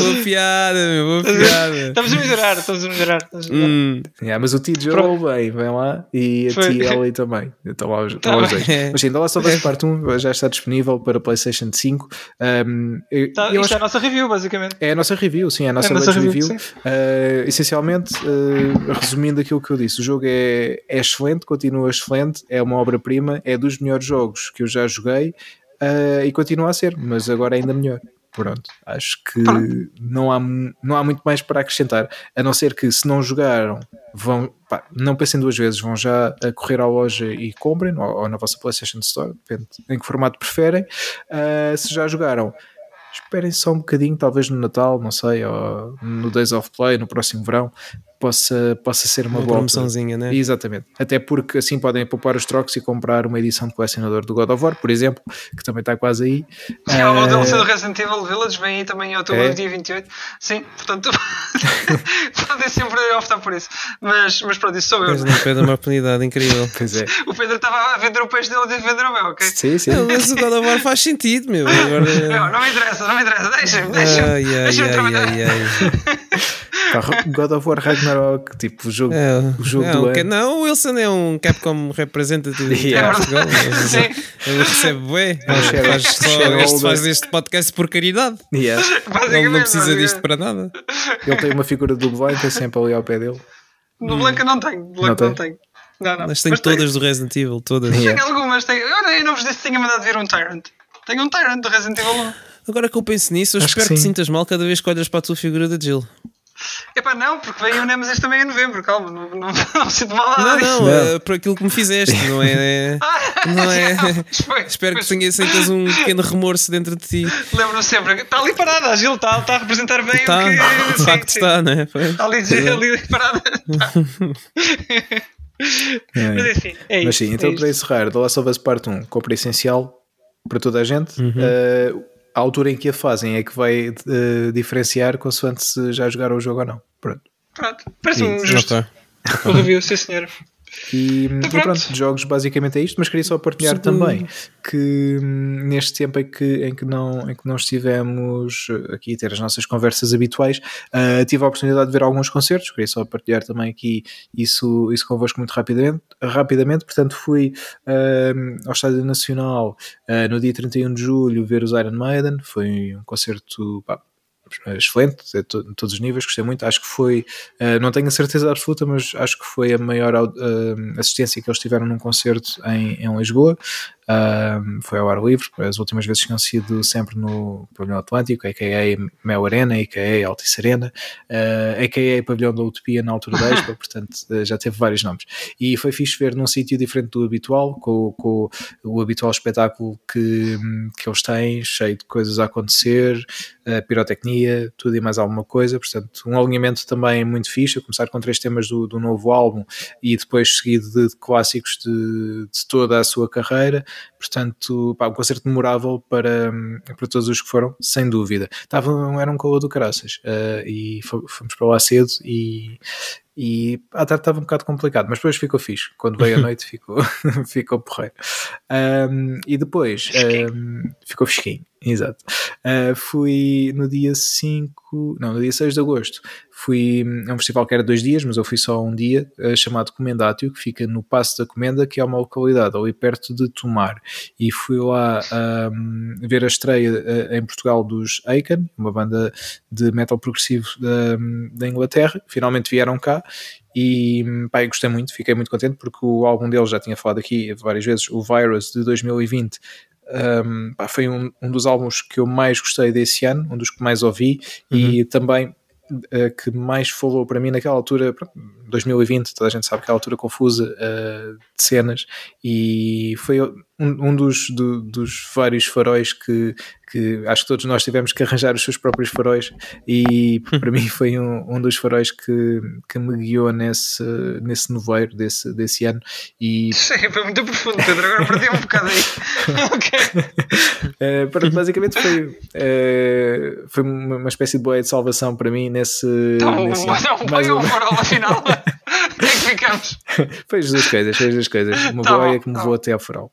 boa piada, meu, boa piada. Estamos a melhorar, estamos a melhorar. Hum. Yeah, mas o T-Joe vem, vem lá e a T-Ellie também. Estão lá, tá lá os dois. Mas sim, então lá só a parte 1 já está disponível para PlayStation 5. Um, eu, tá, eu isto acho... é a nossa review, basicamente. É a nossa review, sim, é a nossa, é a nossa review. review. Uh, essencialmente, uh, resumindo aquilo que eu disse, o jogo é, é excelente, continua continua excelente, é uma obra-prima, é dos melhores jogos que eu já joguei uh, e continua a ser, mas agora ainda melhor. Pronto, acho que não há, não há muito mais para acrescentar, a não ser que se não jogaram, vão, pá, não pensem duas vezes, vão já a correr à loja e comprem, ou, ou na vossa PlayStation Store, depende em que formato preferem. Uh, se já jogaram, esperem só um bocadinho, talvez no Natal, não sei, ou no Days of Play, no próximo verão, possa, possa ser uma, uma boa promoçãozinha, né? Exatamente. Até porque assim podem poupar os trocos e comprar uma edição de colecionador do God of War, por exemplo, que também está quase aí. É, uh... o DLC do Resident Evil Village vem aí também em outubro, é. dia 28. Sim, portanto, podem sempre optar por isso. Mas, mas pronto, isso sou eu. Mas não, Pedro, é uma oportunidade incrível. Pois é. O Pedro estava a vender o peixe dele e vender o meu, ok? Sim, sim. Não, mas o God of War faz sentido, meu. Agora... Não, não me interessa, não me interessa. Deixa-me, deixa-me. Deixa-me trabalhar. Ai, ai. God of War Ragnarok, tipo, jogo, é, o jogo é, do ano. Não, o Wilson é um Capcom representativo yeah. de Portugal. Ele recebe bué. Este, faz este podcast por caridade. Yeah. Ele não precisa disto para nada. Ele tem uma figura do Blanca sempre ali ao pé dele. Do Blanca não tenho. Blanca não, tenho. Não, não. Mas tem todas do Resident Evil, todas. Yeah. Tenho algumas. Tenho, eu, eu não vos disse que tinha mandado ver um Tyrant. Tenho um Tyrant do Resident Evil 1. Agora que eu penso nisso, eu Acho espero que, que sintas mal cada vez que olhas para a tua figura da Jill. Epá, não, porque vem o Nemesis também em novembro, calma, não, não, não sinto mal nada. Não, não, é por aquilo que me fizeste, não é? Ah, não é? Foi, Espero que tenhas sentas um pequeno remorso dentro de ti. Lembro-me sempre, está ali parada, a Gil está, está a representar bem está, o que. De facto está, não é? Está ali, ali parada. É. Mas enfim, é isso. Mas sim, então é para encerrar, The Last of Us Part 1, compra essencial para toda a gente. Uhum. Uh, a altura em que a fazem é que vai uh, diferenciar consoante se já jogaram o jogo ou não. Pronto. Pronto. Parece-me justo. Okay. O review, sim senhor. E, então, pronto. e pronto, jogos basicamente é isto, mas queria só partilhar Sim. também que hum, neste tempo em que, em, que não, em que não estivemos aqui a ter as nossas conversas habituais, uh, tive a oportunidade de ver alguns concertos, queria só partilhar também aqui isso, isso convosco muito rapidamente, rapidamente. portanto fui uh, ao Estádio Nacional uh, no dia 31 de julho ver os Iron Maiden, foi um concerto pá, excelente, a todos os níveis, gostei muito. Acho que foi, uh, não tenho a certeza absoluta, mas acho que foi a maior uh, assistência que eles tiveram num concerto em, em Lisboa. Uh, foi ao ar livre, as últimas vezes tinham sido sempre no Pavilhão Atlântico, a.k.a. Mel Arena, a.k.a. Altice Arena, a.k.a. Pavilhão da Utopia na altura da Expo, portanto já teve vários nomes. E foi fixe ver num sítio diferente do habitual, com, com, o habitual espetáculo que, que eles têm, cheio de coisas a acontecer, uh, pirotecnia, tudo e mais alguma coisa, portanto um alinhamento também muito fixe, a começar com três temas do, do novo álbum e depois seguido de, de clássicos de, de toda a sua carreira portanto, pá, um concerto memorável para, para todos os que foram, sem dúvida. Estava, era um calor do caraças uh, e fomos para lá cedo e E à tarde estava um bocado complicado, mas depois ficou fixe. Quando veio a noite ficou, ficou porreiro. Um, e depois um, ficou fresquinho, exato. Uh, fui no dia 5, não, no dia 6 de agosto. Fui a um festival que era dois dias, mas eu fui só um dia, uh, chamado Comendátio, que fica no Passo da Comenda, que é uma localidade ali perto de Tomar. E fui lá um, ver a estreia uh, em Portugal dos Aiken, uma banda de metal progressivo da, da Inglaterra. Finalmente vieram cá e pá, gostei muito, fiquei muito contente porque o álbum deles já tinha falado aqui várias vezes, o Virus de 2020. Um, pá, foi um, um, dos álbuns que eu mais gostei desse ano, um dos que mais ouvi, uhum. e também uh, que mais falou para mim naquela altura, 2020, toda a gente sabe que é a altura confusa uh, de cenas, e foi um, um dos, do, dos vários faróis que, que acho que todos nós tivemos que arranjar os seus próprios faróis, e para mim foi um, um dos faróis que, que me guiou nesse, nesse noveiro desse, desse ano. E... Sim, foi muito profundo, Pedro, agora perdi um bocado aí. okay. uh, basicamente foi, uh, foi uma espécie de boia de salvação para mim nesse. Então, nesse não, mais um farol afinal. Como é que ficamos? Foi as duas coisas, foi as duas coisas. Uma tá boia bom, que me tá levou até ao farol.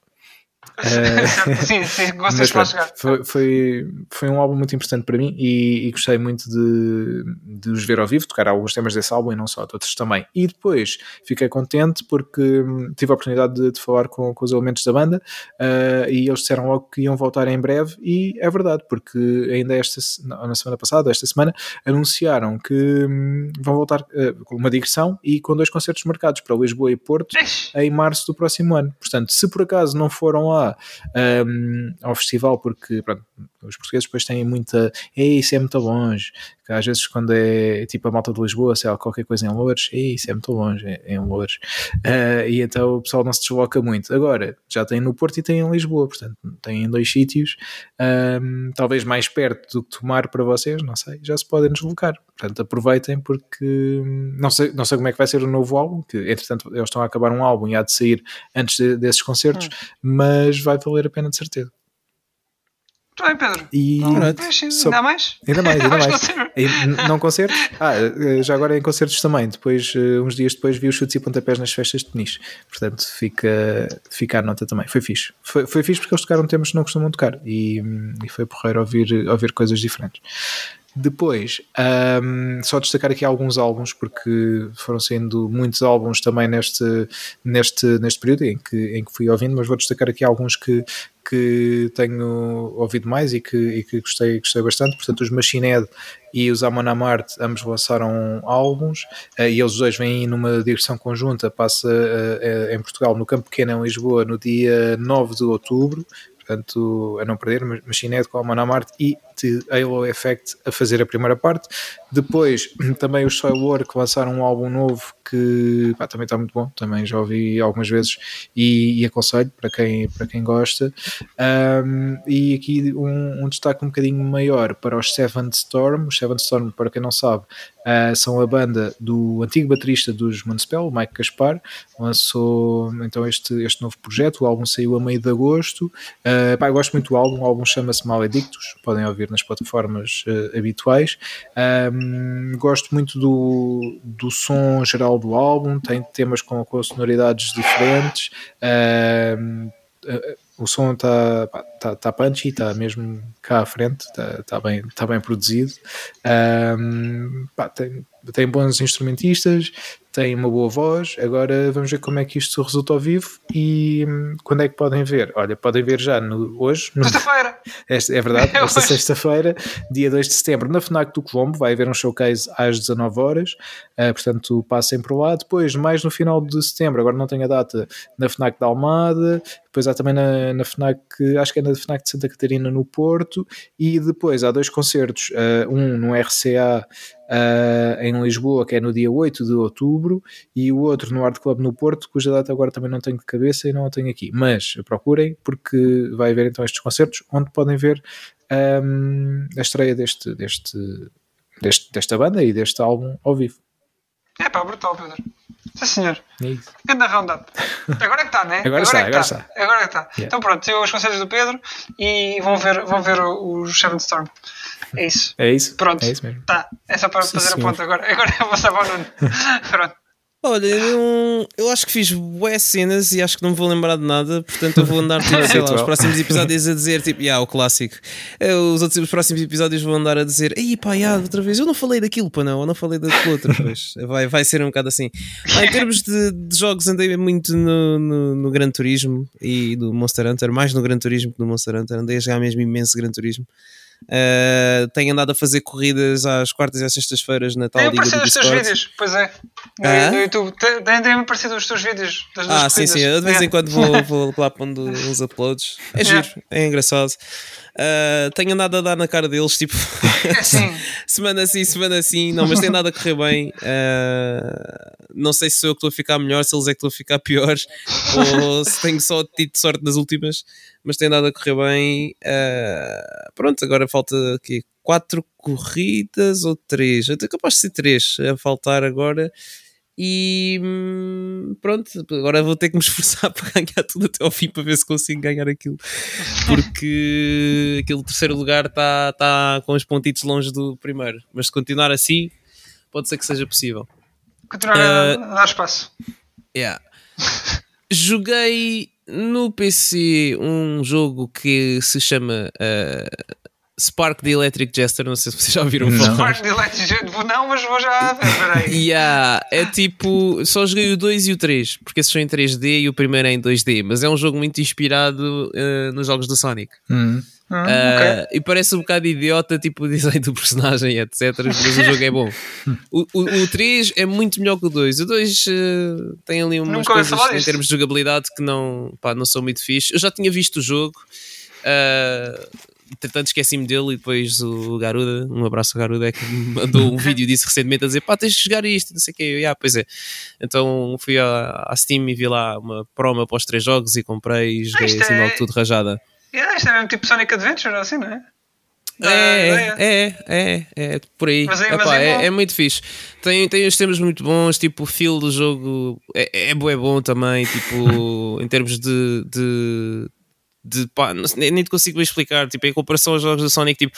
Uh, sim, sim, gostas de chegar. Foi, foi, foi um álbum muito importante para mim e, e, gostei muito de, de os ver ao vivo, tocar alguns temas desse álbum e não só, outros também. E depois fiquei contente porque hum, tive a oportunidade de, de falar com, com, os elementos da banda uh, e eles disseram logo que iam voltar em breve e é verdade, porque ainda esta, na semana passada, esta semana, anunciaram que hum, vão voltar uh, com uma digressão e com dois concertos marcados para Lisboa e Porto em março do próximo ano. Portanto, se por acaso não foram lá um, ao festival, porque pronto, os portugueses depois têm muita. Ei, isso é muito longe. Que às vezes, quando é tipo a malta de Lisboa, sei lá, qualquer coisa em Lourdes, Ei, isso é muito longe, é, é em Lourdes. Uh, e então o pessoal não se desloca muito. Agora, já tem no Porto e tem em Lisboa, portanto, tem em dois sítios, um, talvez mais perto do que tomar para vocês, não sei, já se podem deslocar. Portanto, aproveitem porque não sei, não sei como é que vai ser o novo álbum, que entretanto eles estão a acabar um álbum e há de sair antes de, desses concertos, hum. mas vai valer a pena de certeza. Muito bem, Pedro. E ainda mais? Ainda mais, ainda mais. não concertos? Ah, eh, já agora em concertos também. Depois, eh, uns dias depois, vi os chutes e pontapés nas festas de Peniche. Portanto, fica, fica a nota também. Foi fixe. Foi, foi fixe porque eles tocaram temas que não costumam tocar e, e foi porreiro ouvir, ouvir coisas diferentes. Depois, um, só destacar aqui alguns álbuns, porque foram sendo muitos álbuns também neste, neste, neste período em que, em que fui ouvindo, mas vou destacar aqui alguns que, que tenho ouvido mais e que, e que gostei, gostei bastante. Portanto, os Machine Head e os Amon Amart ambos lançaram álbuns uh, e eles dois vêm numa direção conjunta. Passa uh, em Portugal, no Campo Pequeno, em Lisboa, no dia 9 de outubro portanto, a não perder, Machine Head com a Manamart e de Halo Effect a fazer a primeira parte. Depois, também os Soilwork lançaram um álbum novo que pá, também está muito bom, também já ouvi algumas vezes e, e aconselho para quem, para quem gosta. Um, e aqui um, um, destaque um bocadinho maior para os Seventh Storm. Os Seventh Storm, para quem não sabe, uh, são a banda do antigo baterista dos Municipal, Mike Caspar, lançou então este, este novo projeto. O álbum saiu a meio de agosto. Uh, pá, gosto muito do álbum, o álbum chama-se Maledictus, podem ouvir nas plataformas uh, habituais. Um, gosto muito do, do som geral do álbum, tem temas com, com sonoridades diferentes. Um, o som está tá, tá punchy, está mesmo cá à frente, está tá bem, tá bem produzido. Um, pá, tem, tem bons instrumentistas, tem uma boa voz. Agora vamos ver como é que isto resulta ao vivo e hum, quando é que podem ver? Olha, podem ver já no, hoje. Sexta-feira! é verdade, é esta sexta-feira, dia 2 de setembro, na FNAC do Colombo, vai haver um showcase às 19 horas, uh, portanto passem por lá. Depois, mais no final de setembro, agora não tenho a data, na FNAC da Almada, depois há também na, na FNAC, acho que é na FNAC de Santa Catarina no Porto, e depois há dois concertos, uh, um no RCA uh, em Lisboa, que é no dia 8 de outubro, e o outro no Art Club no Porto, cuja data agora também não tenho de cabeça e não a tenho aqui. Mas procurem, porque vai haver então estes concertos onde podem ver um, a estreia deste, deste, deste, desta banda e deste álbum ao vivo. É pá, brutal, Pedro. Sim, senhor. É isso. Grande roundup. Agora é que está, né? Agora, agora está, é agora está. está. Agora é que está. Yeah. Então pronto, eu os conselhos do Pedro e vão ver, vão ver os Seven Storm. É isso. É isso? Pronto. É isso mesmo. Tá. É só para Sim, fazer a senhor. ponta agora. Agora eu vou salvar o Nuno. Pronto. Olha, eu, eu acho que fiz boas cenas e acho que não me vou lembrar de nada, portanto eu vou andar, tipo, sei lá, os próximos episódios a dizer, tipo, yeah, o clássico. Eh, Os, outros, os próximos episódios vou andar a dizer, ei pá, yeah, outra vez, eu não falei daquilo, pá, não, eu não falei daquilo outra vez. Vai, vai ser um bocado assim. Ah, em termos de, de jogos, andei muito no, no, no Gran Turismo e do Monster Hunter, mais no Gran Turismo que no Monster Hunter, andei a jogar mesmo imenso Gran Turismo. Eh, tenho andado a fazer corridas às quartas e às sextas-feiras na tal Tem aparecido os teus vídeos, pois é. No, Ah? no YouTube. Tem, tem, tem aparecido os teus vídeos das Ah, sim, corridas. sim. Eu de vez em É. quando vou, vou lá pondo uns uploads. É Yeah. giro, é engraçado. Ah, tenho andado a dar na cara deles, tipo, É semana sim, semana assim. Não, mas tem nada a correr bem. Ah, não sei se sou eu que estou a ficar melhor, se eles é que estão a ficar piores, ou se tenho só tido sorte nas últimas, mas tem nada a correr bem. Ah, pronto, agora falta aqui quatro corridas ou três? Até capaz de ser três a faltar agora. E hum, pronto, agora vou ter que me esforçar para ganhar tudo até ao fim para ver se consigo ganhar aquilo. Porque aquele terceiro lugar está tá com os pontitos longe do primeiro. Mas se continuar assim, pode ser que seja possível. Continuar a, a dar espaço. Yeah. Joguei no PC um jogo que se chama uh, Spark the Electric Jester. Não sei se vocês já ouviram Não. falar. Parte de Electric Vou não, mas vou já ver. Peraí. Yeah, é tipo, só joguei o 2 e o 3, porque esses são em 3D e o primeiro é em 2D, mas é um jogo muito inspirado uh, nos jogos do Sonic. Hum. Uh, ok. E parece um bocado idiota, tipo o design do personagem, etc. Mas o jogo é bom. O, o, o 3 é muito melhor que o 2. O 2 uh, tem ali umas Nunca coisas em termos de jogabilidade que não, pá, não são muito fixe. Eu já tinha visto o jogo. Uh, Entretanto, esqueci-me dele e depois o Garuda, um abraço ao Garuda, é que me mandou um vídeo disso recentemente a dizer: pá, tens de jogar isto, não sei o quê. Eu, "Yeah, pois é. Então fui à, à Steam e vi lá uma promo após três jogos e comprei e joguei isto assim é- logo tudo rajada. Yeah, isto é mesmo tipo Sonic Adventure, assim, não é? É, é, é, é, é, por aí. É- é é, muito fixe. Tem, tem os temas muito bons, tipo, o feel do jogo é, é, bom também, tipo, em termos de. De, pá, não sei, nem te consigo explicar, tipo, em comparação aos jogos do Sonic, tipo,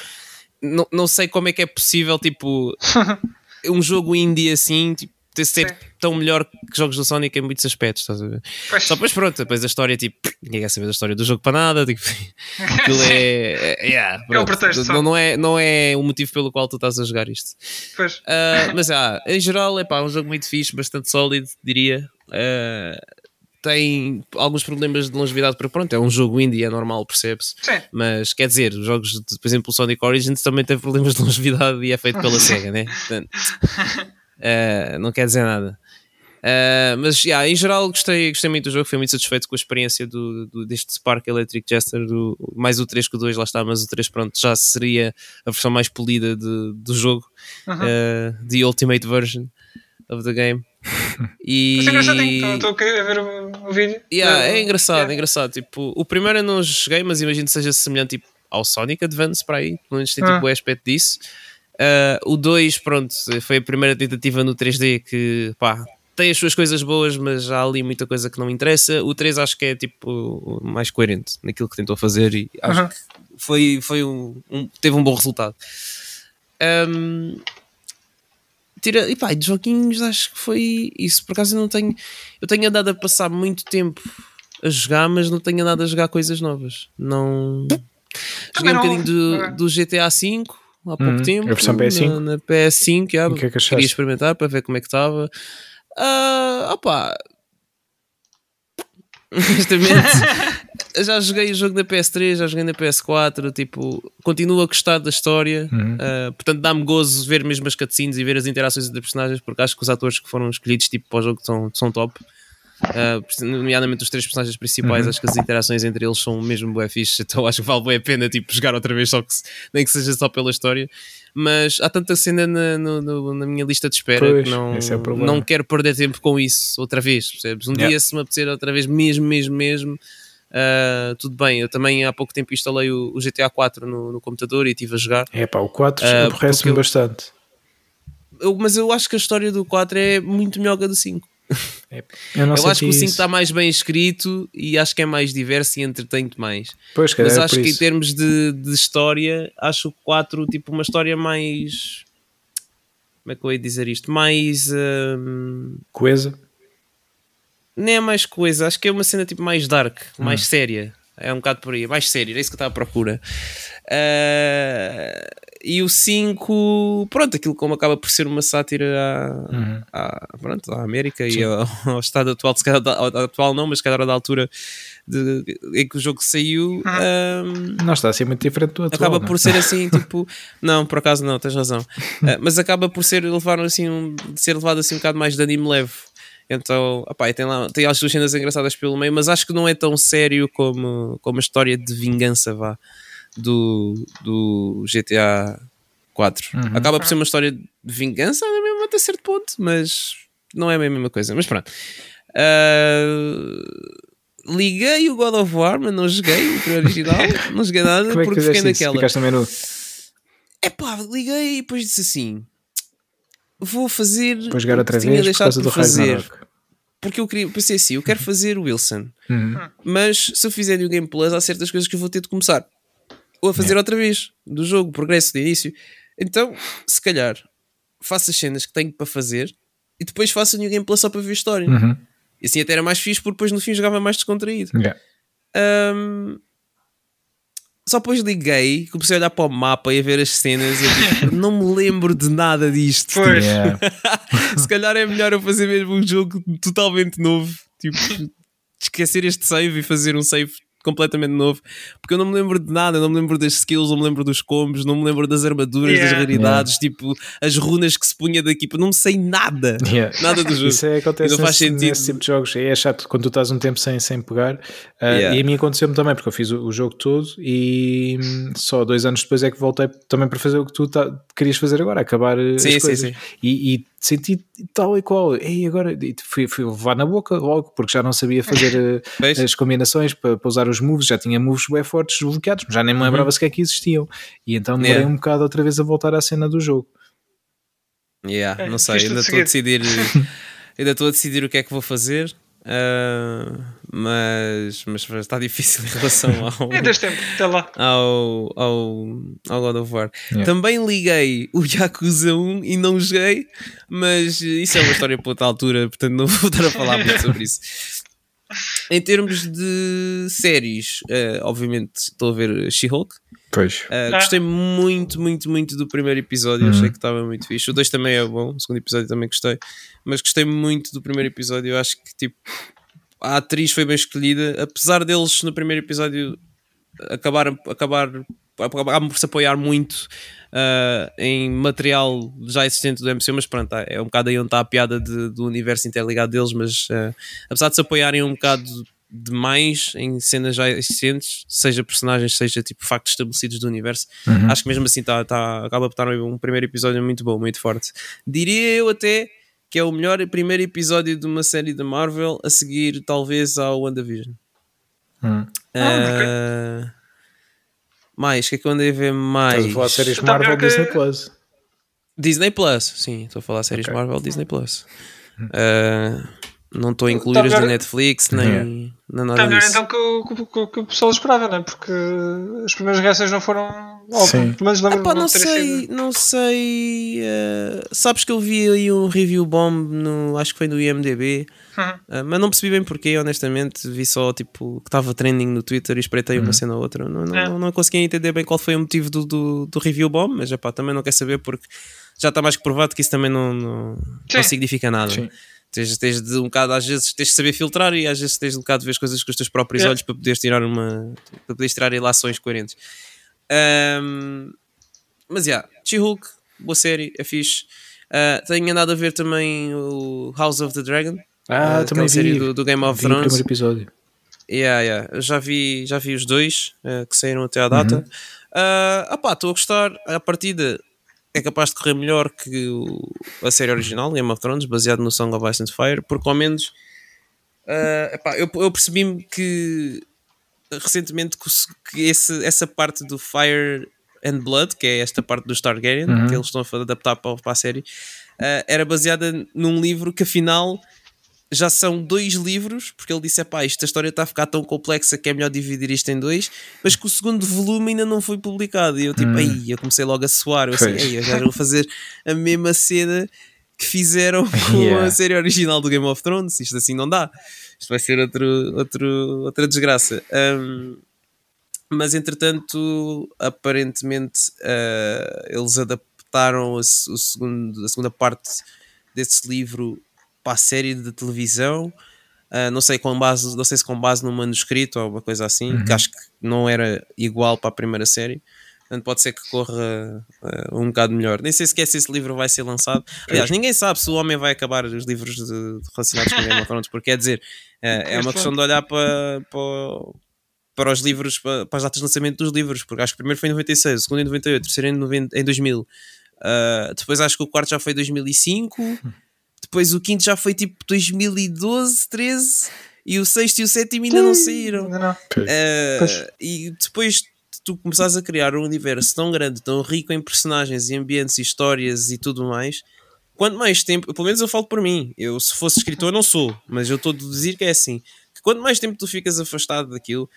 não, não sei como é que é possível, tipo, um jogo indie assim, tipo, ter ser Sim. tão melhor que jogos do Sonic em muitos aspectos, estás a ver? Pois. Só depois pronto, depois a história, tipo, ninguém quer saber da história do jogo para nada, tipo, aquilo é. é, yeah, pronto. pretexto só. não, não, é, não é o motivo pelo qual tu estás a jogar isto. Ah, mas ah, em geral, é pá, um jogo muito fixe, bastante sólido, diria. Ah, tem alguns problemas de longevidade, porque pronto, é um jogo indie, é normal, percebe-se. Mas quer dizer, os jogos, de, por exemplo, o Sonic Origins também teve problemas de longevidade e é feito pela SEGA, né? Portanto, ah, não quer dizer nada. Ah, mas yeah, em geral gostei, gostei muito do jogo, fui muito satisfeito com a experiência do, do- deste Spark Electric Jester, do, mais o 3 que o 2, lá está, mas o 3 pronto, já seria a versão mais polida de- do jogo, Uhum. ah, the ultimate version of the game. E Mas é engraçadinho. Estou- a ver o, o vídeo. Yeah, Uh, é engraçado, yeah. é engraçado. Tipo, o primeiro eu não joguei, mas imagino que seja semelhante tipo, ao Sonic Advance para aí. Pelo menos tem tipo Ah. o aspecto disso. Ah, o 2, pronto, foi a primeira tentativa no 3D que pá, tem as suas coisas boas, mas há ali muita coisa que não interessa. O 3 acho que é tipo mais coerente naquilo que tentou fazer e acho Uhum. que foi, foi um, um- teve um bom resultado. Ahm, tira, e pá, de joguinhos acho que foi isso. Por acaso eu não tenho. Eu tenho andado a passar muito tempo a jogar, mas não tenho andado a jogar coisas novas. Não. Joguei um bocadinho do, é. do GTA V há pouco Uhum, tempo. a versão PS5. Na, na PS5, já, que é que achaste? queria experimentar para ver como é que estava. Ah, opá. Honestamente, já joguei o jogo da PS3, já joguei na PS4. Tipo, continuo a gostar da história. Uhum. Uh, portanto, dá-me gozo ver mesmo as cutscenes e ver as interações entre personagens, porque acho que os atores que foram escolhidos tipo, para o jogo são, são top. Uh, nomeadamente os três personagens principais, Uhum. acho que as interações entre eles são mesmo bué fixe, então acho que vale bem a pena tipo, jogar outra vez, só que se- nem que seja só pela história. Mas há tanta cena na, no- no- na minha lista de espera Pois, que não, é não quero perder tempo com isso outra vez, percebes? Um Yeah. dia, se me apetecer outra vez, mesmo, mesmo, mesmo, uh, tudo bem. Eu também há pouco tempo instalei o, o GTA 4 no, no computador e estive a jogar. É pá, o 4 Ah, aborrece-me eu- bastante. Eu- mas eu acho que a história do 4 é muito melhor que a do 5. É, eu, eu acho que o 5 está mais bem escrito e acho que é mais diverso e entretém-te mais. Pois, Mas é acho que isso. em termos de, de história, acho o 4 tipo uma história mais. Como é que eu ia dizer isto? Mais. Hum... Coesa? Nem é mais coisa, acho que é uma cena tipo mais dark, mais hum. séria. É um bocado por aí, mais sério, é isso que eu estava à procura. Uh, e o 5, pronto, aquilo como acaba por ser uma sátira à, uhum. à, pronto, à América Sim. e ao, ao, estado atual, se calhar atual não, mas se calhar da altura de, em que o jogo saiu. Um, não está assim muito diferente do atual. Acaba não? por ser assim, tipo, não, por acaso não, tens razão. Uh, mas acaba por ser levar assim, um, ser levado assim um bocado mais de anime leve. Então, opá, tem lá tem as duas cenas engraçadas pelo meio, mas acho que não é tão sério como, como a história de vingança vá, do, do GTA 4. Uhum. Acaba por ser uma história de vingança, é mesmo até certo ponto, mas não é a mesma coisa. Mas pronto. Uh, liguei o God of War, mas não joguei o original, não joguei nada Como é porque fiquei naquela. Ficaste no menu. É pá, liguei e depois disse assim: vou fazer. Vou jogar outra vez por causa do fazer. Porque eu queria, pensei assim: eu quero fazer o Wilson, uhum. mas se eu fizer New Game Plus, há certas coisas que eu vou ter de começar ou a fazer outra vez do jogo, progresso de início. Então, se calhar, faço as cenas que tenho para fazer e depois faço a New Game Plus só para ver a história. Uhum. E assim até era mais fixe porque depois no fim jogava mais descontraído. Yeah. Um, só depois liguei, comecei a olhar para o mapa e a ver as cenas e eu tipo, não me lembro de nada disto. Pois. Yeah. Se calhar é melhor eu fazer mesmo um jogo totalmente novo, tipo, esquecer este save e fazer um save completamente novo, porque eu não me lembro de nada, não me lembro das skills, não me lembro dos combos, não me lembro das armaduras, Yeah. das raridades, tipo, as runas que se punha daqui, não sei nada, Yeah. nada do jogo. Isso é, acontece E não faz nesse, sentido. nesse tipo de jogos. É chato quando tu estás um tempo sem, sem pegar. Uh, Yeah. E a mim aconteceu-me também, porque eu fiz o, o jogo todo e hum, só dois anos depois é que voltei também para fazer o que tu tá- querias fazer agora, acabar uh, Sim, as sim, coisas. sim. E, e senti tal e qual. E agora e fui, fui levar na boca logo, porque já não sabia fazer Vês? as combinações para, para usar os moves, já tinha moves bem fortes desbloqueados, já nem me lembrava sequer que existiam. E então demorei Uhum. Yeah. um bocado outra vez a voltar à cena do jogo. Yeah, É, não sei, ainda estou a decidir, ainda estou a decidir o que é que vou fazer. Ah, mas, mas está difícil em relação ao, É deste tempo, até lá. ao, ao, ao God of War. Yeah. Também liguei o Yakuza 1 e não joguei, mas isso é uma história para outra altura, portanto não vou estar a falar muito sobre isso. Em termos de séries, eh, obviamente estou a ver She-Hulk. Pois. Ah. Gostei muito, muito, muito do primeiro episódio. Uhum. Achei que estava muito fixe. O 2 também é bom, o segundo episódio também gostei. Mas gostei muito do primeiro episódio. Eu acho que tipo, a atriz foi bem escolhida, apesar deles no primeiro episódio acabar, acabar, acabar por se apoiar muito ah, em material já existente do MCU, mas pronto, é um bocado aí onde está a piada de- do universo interligado deles, mas ah, apesar de se apoiarem um bocado demais em cenas já existentes, seja personagens, seja tipo factos estabelecidos do universo, Uhum. acho que mesmo assim tá, tá, acaba por estar um primeiro episódio muito bom, muito forte. Diria eu até que é o melhor primeiro episódio de uma série da Marvel a seguir talvez ao WandaVision. Hum. Ah, mais, o que é que eu andei a ver mais? Estás a falar de séries Está Marvel que- Disney Plus. Disney Plus, sim, estou a falar de séries Ok. Marvel Disney Plus. Ah, não estou a incluir as melhor- da Netflix nem, Yeah. nem nada Está melhor disso. então que o, que, que que o pessoal esperava, não é? Porque as primeiras reações não foram. Sim. pelo menos lembro Epá, não sei, sido. não sei. eh, sabes que eu vi aí um review bomb no, acho que foi no IMDB, Uhum. eh, mas não percebi bem porquê, honestamente. Vi só tipo que estava trending no Twitter e espreitei uma cena ou outra. Não, não, É. não, não consegui entender bem qual foi o motivo do, do, do review bomb, mas epá, também não quer saber porque já está mais que provado que isso também não, não, não significa nada. Sim. Tens, tens de um bocado, às vezes, tens de saber filtrar e às vezes tens de um bocado de ver as coisas com os teus próprios É. olhos para poderes tirar uma para poderes tirar relações coerentes. Ahm, mas já, She-Hulk, boa série, é fixe. Ah, tenho andado a ver também o House of the Dragon, Ah, ah, também aquela série vi. do, do Game of vi o Thrones. primeiro episódio. Yeah, yeah. Já, vi, já vi os dois ah, que saíram até à data. Uhum. Opá, estou a gostar. A partida é capaz de correr melhor que a série original, Game of Thrones, baseado no Song of Ice and Fire, porque ao menos ah, epá, eu, eu percebi-me que recentemente que, esse, essa parte do Fire and Blood, que é esta parte do Targaryen, que eles estão a adaptar para, para a série, ah, era baseada num livro que afinal já são dois livros, porque ele disse: pá, esta história está a ficar tão complexa que é melhor dividir isto em dois, mas que o segundo volume ainda não foi publicado. E eu, tipo, hum. aí, eu comecei logo a suar. Eu assim, eu já vou fazer a mesma cena que fizeram com yeah. a série original do Game of Thrones. Isto assim não dá. Isto vai ser outro, outro, outra desgraça. Um, mas entretanto, aparentemente, uh, eles adaptaram a, o segundo, a segunda parte desse livro para a série de televisão. Uh, não sei com base, não sei se com base no manuscrito ou uma coisa assim, uhum. que acho que não era igual para a primeira série. Portanto, pode ser que corra uh, um bocado melhor. Nem sei sequer se esse livro vai ser lançado. Aliás, ninguém sabe se o homem vai acabar os livros de, de relacionados com Game of Thrones, porque quer dizer, uh, é uma questão de olhar para, para, para os livros, para, para, as datas de lançamento dos livros, porque acho que o primeiro foi em 96, o segundo em 98, o terceiro em, 90, em 2000. Uh, depois acho que o quarto já foi em 2005. Depois o quinto já foi tipo 2012, 13 e o sexto e o sétimo ainda não saíram. Não, não. Uh, e depois tu começares a criar um universo tão grande, tão rico em personagens e ambientes e histórias e tudo mais, quanto mais tempo, pelo menos eu falo por mim, eu se fosse escritor não sou, mas eu estou a deduzir que é assim, que quanto mais tempo tu ficas afastado daquilo,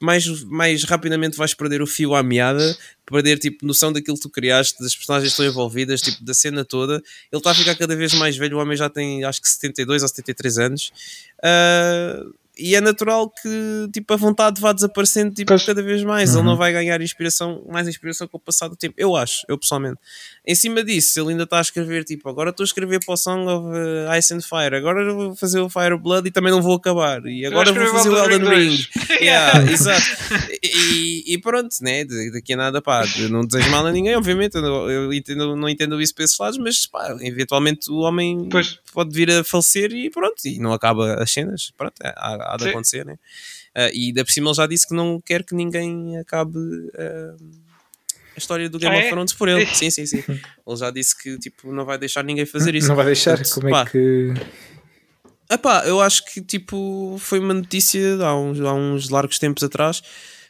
mais, mais rapidamente vais perder o fio à meada, perder tipo noção daquilo que tu criaste, das personagens que estão envolvidas, tipo da cena toda. Ele está a ficar cada vez mais velho, o homem já tem acho que 72 ou 73 anos. Uh, e é natural que tipo, a vontade vá desaparecendo tipo, cada vez mais. Uhum. Ele não vai ganhar inspiração, mais inspiração com o passar do tempo. Eu acho, eu pessoalmente. Em cima disso, ele ainda está a escrever, tipo, agora estou a escrever para o Song of uh, Ice and Fire, agora vou fazer o Fire Blood e também não vou acabar. E agora vou fazer o Elden Ring. yeah, exato. E, e, pronto, né? daqui a nada, pá, não desejo mal a ninguém, obviamente. Eu, eu entendo, não entendo isso para esses lados, mas pá, eventualmente o homem pois. pode vir a falecer e pronto, e não acaba as cenas. Pronto, há, há de Sim. acontecer, né? Uh, e da por cima ele já disse que não quer que ninguém acabe uh, a história do Game ah, of é? Thrones por ele. sim, sim, sim. Ele já disse que tipo, não vai deixar ninguém fazer isso. Não vai deixar? Portanto, Como é pá, que. Epá, eu acho que tipo foi uma notícia há uns, há uns largos tempos atrás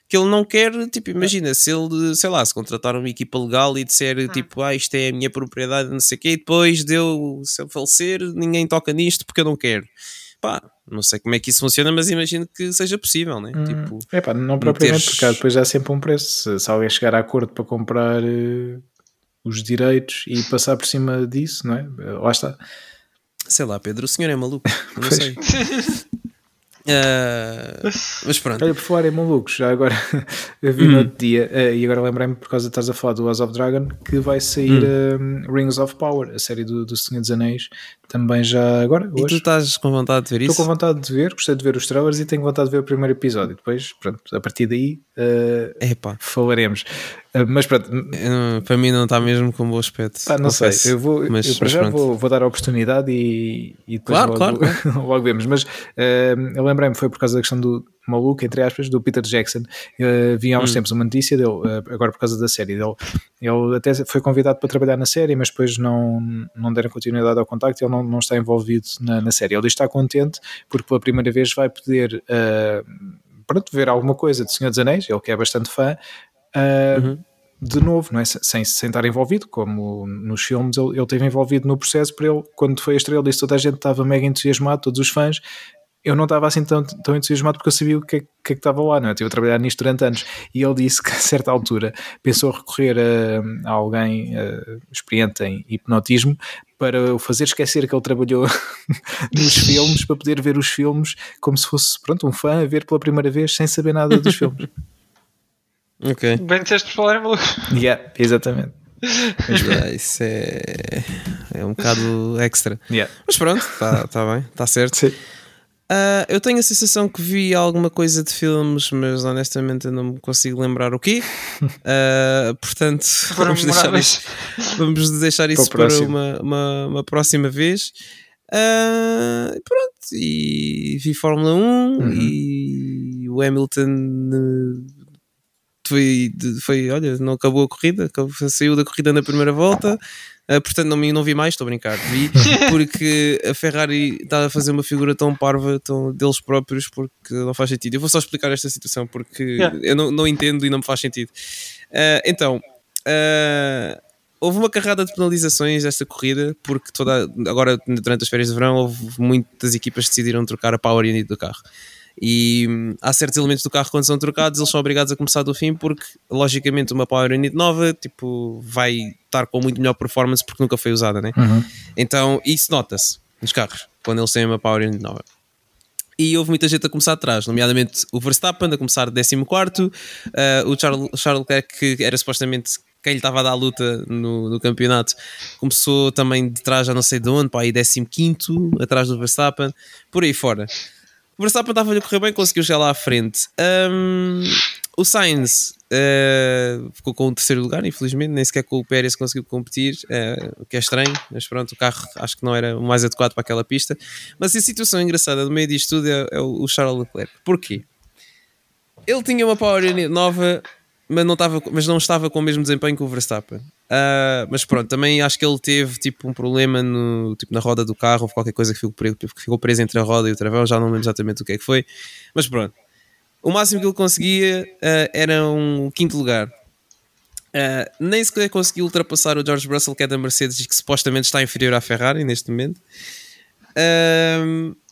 que ele não quer, tipo, imagina, se ele, sei lá, se contratar uma equipa legal e disser, hum. tipo, ah, isto é a minha propriedade, não sei o quê, e depois deu, se eu falecer, ninguém toca nisto porque eu não quero. Pá, não sei como é que isso funciona, mas imagino que seja possível, né? Hum, tipo, epá, não propriamente, teres... porque depois há sempre um preço. Se, se alguém chegar a acordo para comprar uh, os direitos e passar por cima disso, não é? Lá está. Sei lá, Pedro, o senhor é maluco, não sei. Uh, mas pronto. Olha, por falar em malucos, já agora eu vi hum. no outro dia, uh, e agora lembrei-me por causa de estás a falar do House of Dragon, que vai sair hum. um, Rings of Power, a série do, do Senhor dos Anéis, também já agora. Hoje. E tu estás com vontade de ver isso? Estou com vontade de ver, gostei de ver os trailers e tenho vontade de ver o primeiro episódio. Depois, pronto, a partir daí uh, falaremos. Uh, mas pronto, para mim não está mesmo com um bom aspecto. Ah, não sei, eu vou, mas, eu para já vou, vou, dar a oportunidade e, e depois claro, logo, claro. logo vemos. Mas uh, eu lembrei-me, foi por causa da questão do maluco, entre aspas, do Peter Jackson. Uh, vi há uns hum. tempos uma notícia dele, uh, agora por causa da série dele. Ele até foi convidado para trabalhar na série, mas depois não, não deram continuidade ao contacto e ele não, não está envolvido na, na série. Ele está contente porque pela primeira vez vai poder pronto, ver alguma coisa de Senhor dos Anéis, ele que é bastante fã. Uh, uhum de novo, não é? sem, sem estar envolvido, como nos filmes ele, ele esteve envolvido no processo, para ele, quando foi a estrela, disse toda a gente estava mega entusiasmado, todos os fãs, eu não estava assim tão, tão entusiasmado porque eu sabia o que, é, que, é que estava lá, não é? Eu estive a trabalhar nisto durante anos e ele disse que a certa altura pensou recorrer a, a alguém experiente em hipnotismo para o fazer esquecer que ele trabalhou nos filmes, para poder ver os filmes como se fosse, pronto, um fã a ver pela primeira vez sem saber nada dos filmes. ok. Bem disseste por falar em maluco. Yeah, exatamente. Mas, yeah, isso é, é um bocado extra. Yeah. Mas pronto, está tá bem, está certo. Sim. Uh, eu tenho a sensação que vi alguma coisa de filmes, mas honestamente eu não me consigo lembrar o quê. Uh, portanto, vamos deixar, isso, vamos deixar isso para, para uma, uma, uma, próxima vez. Uh, pronto, e vi Fórmula 1 uhum. e o Hamilton foi, foi, olha, não acabou a corrida, saiu da corrida na primeira volta. Uh, portanto, não, não vi mais, estou a brincar. Vi porque a Ferrari está a fazer uma figura tão parva tão, deles próprios porque não faz sentido. Eu vou só explicar esta situação porque yeah. eu não, não entendo e não me faz sentido. Uh, então, uh, houve uma carrada de penalizações esta corrida, porque toda, agora durante as férias de verão houve muitas equipas que decidiram trocar a power unit do carro. E hum, há certos elementos do carro quando são trocados, eles são obrigados a começar do fim, porque logicamente uma power unit nova tipo, vai estar com muito melhor performance porque nunca foi usada, né? Uhum. Então isso nota-se nos carros quando eles têm uma power unit nova e houve muita gente a começar atrás, nomeadamente o Verstappen a começar 14, uh, o Charles, Charles Leclerc, que era supostamente quem lhe estava a dar a luta no, no, campeonato, começou também de trás, já não sei de onde, para aí 15 atrás do Verstappen, por aí fora. O Verstappen estava a correr bem, conseguiu chegar lá à frente. Um, o Sainz uh, ficou com o terceiro lugar, infelizmente, nem sequer com o Pérez conseguiu competir, uh, o que é estranho, mas pronto, o carro acho que não era o mais adequado para aquela pista. Mas a situação engraçada do meio disto tudo é, é o Charles Leclerc. Porquê? Ele tinha uma Power nova, mas não, estava, mas não estava com o mesmo desempenho que o Verstappen. Uh, mas pronto, também acho que ele teve tipo um problema no, tipo, na roda do carro, ou qualquer coisa que ficou, preso, que ficou preso entre a roda e o travão, já não lembro exatamente o que é que foi. Mas pronto, o máximo que ele conseguia uh, era um quinto lugar. Uh, nem sequer conseguiu ultrapassar o George Russell, que é da Mercedes e que supostamente está inferior à Ferrari neste momento.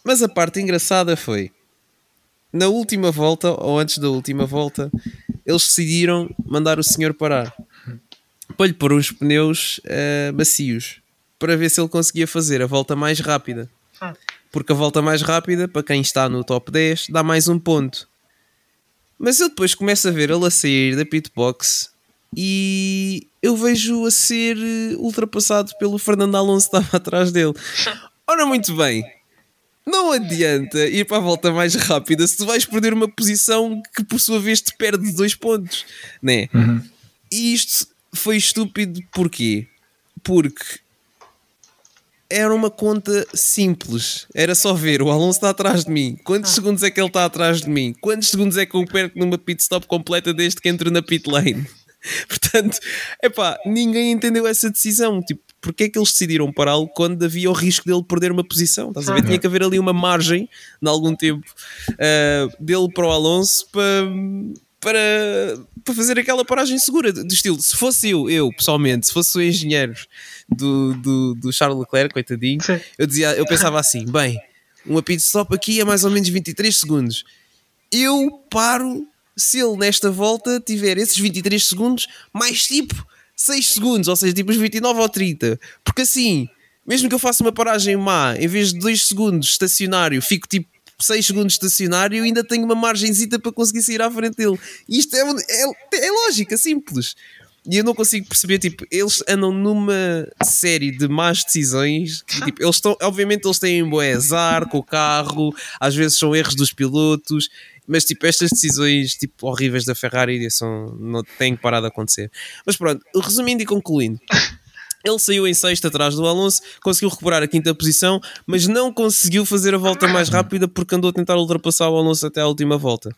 mas a parte engraçada foi na última volta, ou antes da última volta, eles decidiram mandar o senhor parar para lhe pôr uns pneus uh, macios para ver se ele conseguia fazer a volta mais rápida. Ah. Porque a volta mais rápida, para quem está no top 10, dá mais um ponto. Mas eu depois começo a ver ele a sair da pitbox e eu vejo a ser eh, ultrapassado pelo Fernando Alonso que estava atrás dele. Ora, muito bem, não adianta ir para a volta mais rápida se tu vais perder uma posição que por sua vez te perde dois pontos, né? Uhum. E isto foi estúpido porquê? Porque era uma conta simples. Era só ver o Alonso está atrás de mim. Quantos ah. segundos é que ele está atrás de mim? Quantos segundos é que eu perco numa pit stop completa desde que entro na pit lane? Portanto, epá, ninguém entendeu essa decisão. Tipo, porque é que eles decidiram pará-lo quando havia o risco dele perder uma posição? Estás a ver? Tinha que haver ali uma margem, de algum tempo, uh, dele para o Alonso para, para, para fazer aquela paragem segura. Do estilo, se fosse eu, eu pessoalmente, se fosse o engenheiro do, do, do Charles Leclerc, coitadinho, eu, dizia, eu pensava assim: bem, uma pit stop aqui é mais ou menos 23 segundos. Eu paro se ele nesta volta tiver esses 23 segundos mais tipo 6 segundos, ou seja, tipo os 29 ou 30. Porque assim, mesmo que eu faça uma paragem má, em vez de 2 segundos estacionário, fico tipo 6 segundos estacionário e ainda tenho uma margenzita para conseguir sair à frente dele. E isto é, é, é lógica, simples. E eu não consigo perceber, tipo, eles andam numa série de más decisões que, tipo, eles estão, obviamente eles têm um bom azar com o carro, às vezes são erros dos pilotos, mas tipo, estas decisões tipo, horríveis da Ferrari são, não têm parado de acontecer. Mas pronto, resumindo e concluindo. Ele saiu em sexto atrás do Alonso, conseguiu recuperar a quinta posição, mas não conseguiu fazer a volta mais rápida porque andou a tentar ultrapassar o Alonso até a última volta.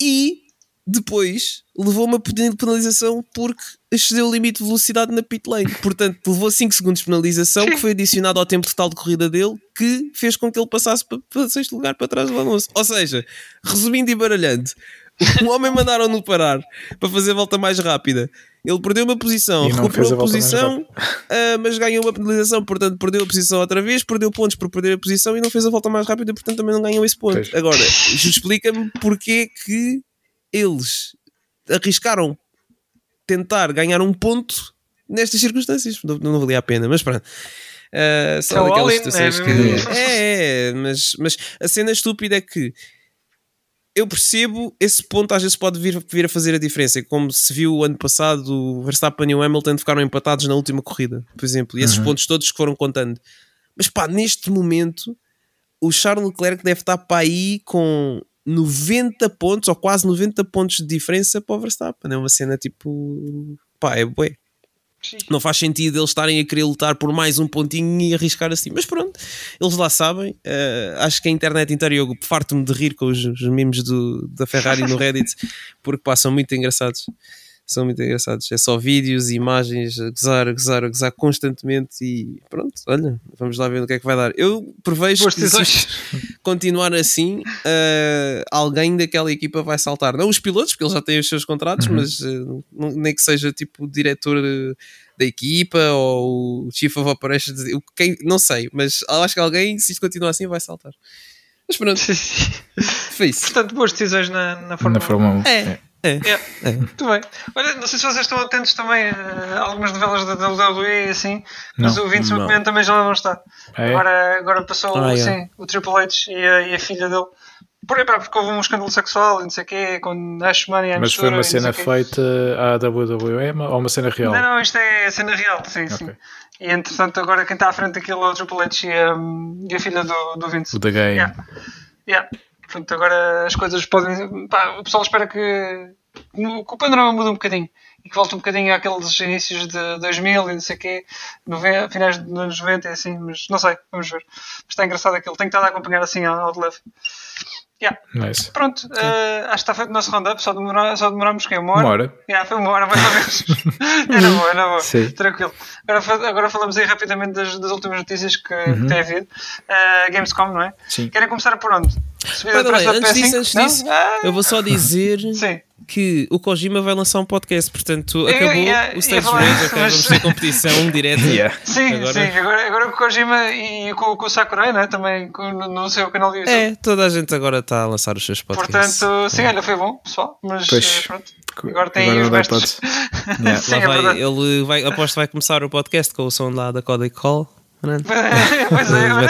E depois levou uma penalização porque excedeu o limite de velocidade na pit lane. Portanto, levou 5 segundos de penalização que foi adicionado ao tempo total de corrida dele, que fez com que ele passasse para, para sexto lugar para trás do Alonso. Ou seja, resumindo e baralhando, o homem mandaram-no parar para fazer a volta mais rápida. Ele perdeu uma posição, recuperou a, a posição, uh, mas ganhou uma penalização, portanto perdeu a posição outra vez, perdeu pontos por perder a posição e não fez a volta mais rápida, portanto também não ganhou esse ponto. Pois. Agora, explica-me porque que eles arriscaram tentar ganhar um ponto nestas circunstâncias. Não, não valia a pena, mas pronto. Uh, são é daquelas situações que. É, é, mas, mas a cena estúpida é que eu percebo esse ponto às vezes pode vir, vir a fazer a diferença. Como se viu o ano passado, o Verstappen e o Hamilton ficaram empatados na última corrida, por exemplo, e esses uhum. pontos todos que foram contando. Mas pá, neste momento, o Charles Leclerc deve estar para aí com 90 pontos ou quase 90 pontos de diferença para o Verstappen. É uma cena tipo. pá, é bué. Não faz sentido eles estarem a querer lutar por mais um pontinho e arriscar assim. Mas pronto, eles lá sabem. Uh, acho que a internet inteira eu farto-me de rir com os, os memes do, da Ferrari no Reddit porque passam muito engraçados são muito engraçados. É só vídeos e imagens a gozar, a gozar, a gozar constantemente e pronto, olha, vamos lá ver o que é que vai dar. Eu prevejo Boas que se continuar assim, uh, alguém daquela equipa vai saltar. Não os pilotos, porque eles já têm os seus contratos, uhum. mas uh, nem que seja tipo diretor da equipa ou o Chief of Operations, quem, não sei, mas acho que alguém, se isto continua assim, vai saltar. Mas pronto, foi isso. Portanto, boas decisões na, na Fórmula 1. Na Fórmula 1. É. é. É. é. Muito bem. Olha, não sei se vocês estão atentos também a algumas novelas da WWE e assim, mas não, o Vince McMahon também já lá não está. É. Agora, agora passou ah, assim, o Triple H e a, e a filha dele. Por, porque houve um escândalo sexual e não sei o quê, com Ash Money Mas foi uma cena feita à WWE ou uma cena real? Não, não, isto é cena real, sim, okay. sim. E entretanto, agora quem está à frente daquilo é o Triple H e a, e a filha do, do Vince. O da Game. Yeah. Yeah. Portanto, agora as coisas podem. Pá, o pessoal espera que, que o panorama mude um bocadinho e que volte um bocadinho àqueles inícios de 2000 e não sei o quê, finais dos anos 90 e assim, mas não sei, vamos ver. Mas está engraçado aquilo, tenho estado a acompanhar assim ao de leve. Yeah. Nice. Pronto, uh, acho que está feito o nosso roundup, só, demora, só demoramos que uma hora. Uma hora. Yeah, foi uma hora mais ou menos. era boa, era boa. Sim. Tranquilo. Agora, agora falamos aí rapidamente das, das últimas notícias que, uhum. que tem havido. Uh, Gamescom, não é? Sim. Querem começar por onde? Preço antes disso, antes disso eu vou só dizer Sim que o Kojima vai lançar um podcast, portanto acabou eu, o Stage Rage, ok, vamos ter competição direta. Yeah. Sim, agora... sim, agora, agora com o Kojima e com, com o Sakurai, né? também com, no seu canal de YouTube. É, toda a gente agora está a lançar os seus podcasts. Portanto, sim, olha, foi bom, pessoal, mas pois. Eh, pronto. Agora tem agora os restos. yeah. sim, é vai, ele vai, aposto que vai começar o podcast com o som lá da Codec Call. Pois é, era uma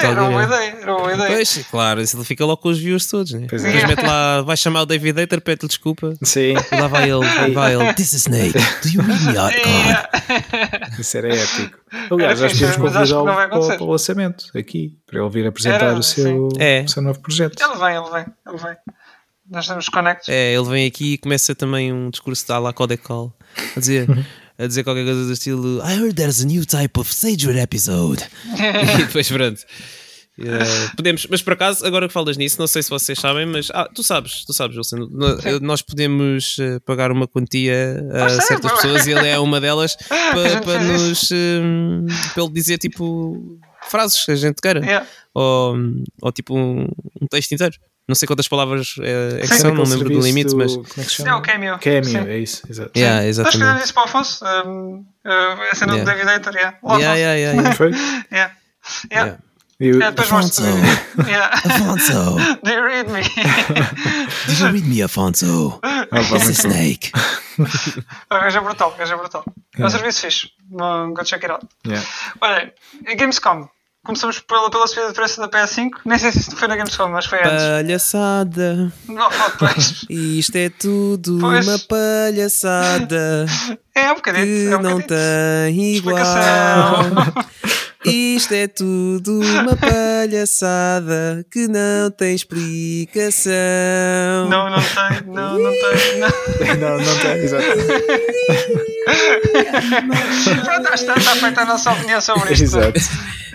ideia, era uma ideia. Pois, claro, ele fica logo com os views todos, né? Pois Depois é. mete lá, vai chamar o David Hater, pede-lhe desculpa. Sim. E lá vai ele, vai ele. This is Snake, do you mean me God? Isso era épico. Aliás, nós podemos convidá-lo para, para o lançamento aqui, para ele vir apresentar era, o, seu, é. o seu novo projeto. Ele vem, ele vem, ele vem. Nós estamos conectos. É, ele vem aqui e começa também um discurso da lá Codec Call a dizer a dizer qualquer coisa do estilo I heard there's a new type of Sager episode. e depois pronto. Uh, podemos, mas por acaso, agora que falas nisso, não sei se vocês sabem, mas ah, tu sabes, tu sabes, Wilson, nós podemos uh, pagar uma quantia a ah, certas pessoas e ele é uma delas para, para nos um, para ele dizer tipo frases que a gente queira yeah. ou, ou tipo um, um texto inteiro. Não sei quantas palavras é, é que são, não lembro do limite, mas. Como é? É o Cameo. Cameo, Sim. é isso, exato. Yeah, exatamente. Estás isso para o Afonso? Um, uh, essa não yeah. do David Hater, yeah. O yeah, yeah, yeah, yeah. Foi? yeah. Yeah. Yeah, Afonso. yeah. Afonso. Do you read me? Do you read me, Afonso? Oh, It's a snake. o gajo é brutal, o gajo é brutal. É um serviço fixe. Go check it out. Yeah. Olha, Gamescom. Começamos pela, pela subida de preço da PS5. Nem sei se isso foi na Gamescom, mas foi antes. Palhaçada. Não, pois. Isto é tudo pois. uma palhaçada. É um bocadinho. Que é um não tem igual. Isto é tudo uma palhaçada que não tem explicação. Não, não tem, não, não tem. Não, não, não tem, exato. Pronto, está, está feita a nossa opinião sobre isto. Exato.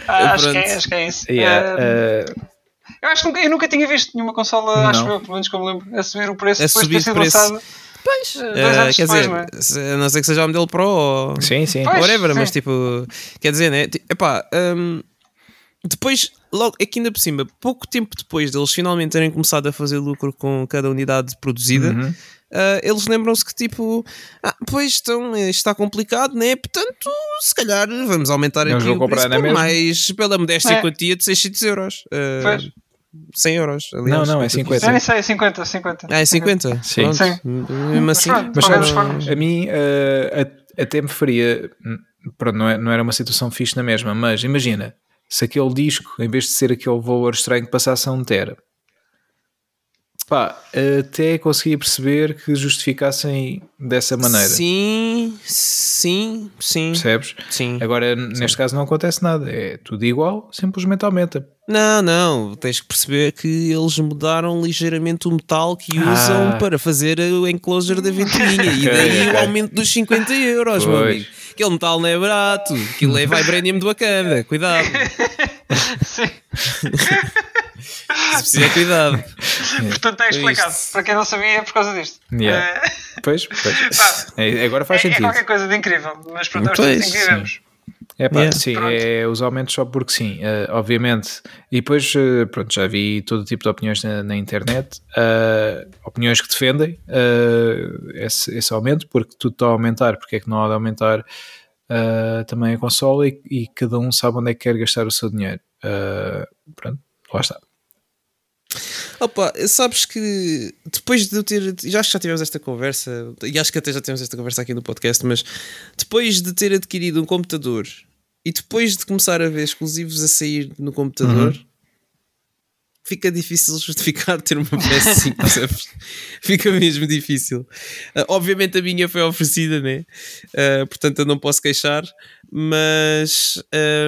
Ah, acho, que é, acho que é isso. Yeah, uh, eu acho que nunca, eu nunca tinha visto nenhuma consola, não. acho eu, pelo menos como lembro, a subir o preço a depois de ter sido lançado. Pois, uh, quer dizer, não, é? não sei que seja o modelo Pro ou sim, sim. Pois, whatever, sim. mas tipo, quer dizer, né? Epá, um, depois, logo aqui ainda por cima, pouco tempo depois deles finalmente terem começado a fazer lucro com cada unidade produzida, uhum uh, eles lembram-se que tipo, ah, pois então está complicado, né? Portanto, se calhar vamos aumentar aqui o preço por mais pela modéstia é. quantia de 600 euros. Uh, 100 euros. Aliás, não, não, é 50. Não, sei, é 50, 50. Ah, é 50? Sim. Pronto. Sim. Mesmo assim. Mas sabes, a mim uh, até me faria. Pronto, não, é, não era uma situação fixe na mesma, mas imagina se aquele disco, em vez de ser aquele valor estranho, passasse a um tera Pá, até conseguia perceber que justificassem dessa maneira. Sim, sim, sim. Percebes? Sim. Agora, neste sim. caso, não acontece nada. É tudo igual, simplesmente aumenta. Não, não. Tens que perceber que eles mudaram ligeiramente o metal que usam ah. para fazer o enclosure da ventoinha. e daí o aumento dos 50 euros, pois. meu amigo. Aquele metal não é barato. Aquilo é vibranium do Wakanda. Cuidado. Sim. Se precisa cuidado. Portanto, está explicado. Para quem não sabia, é por causa disto. Yeah. É... Pois, pois. é, agora faz é, é sentido. É qualquer coisa de incrível, mas pronto, é assim que vivemos. É pá, yeah. sim, é os aumentos só porque sim, uh, obviamente. E depois, uh, pronto, já vi todo tipo de opiniões na, na internet, uh, opiniões que defendem esse, esse, aumento, porque tudo está a aumentar, porque é que não há de aumentar uh, também a consola e, e, cada um sabe onde é que quer gastar o seu dinheiro. Uh, pronto, lá está. Opa, sabes que depois de eu ter. Já acho que já tivemos esta conversa, e acho que até já tivemos esta conversa aqui no podcast, mas depois de ter adquirido um computador e depois de começar a ver exclusivos a sair no computador, uhum fica difícil justificar ter uma PS5, percebes? fica mesmo difícil. Uh, obviamente a minha foi oferecida, né? Uh, portanto eu não posso queixar, mas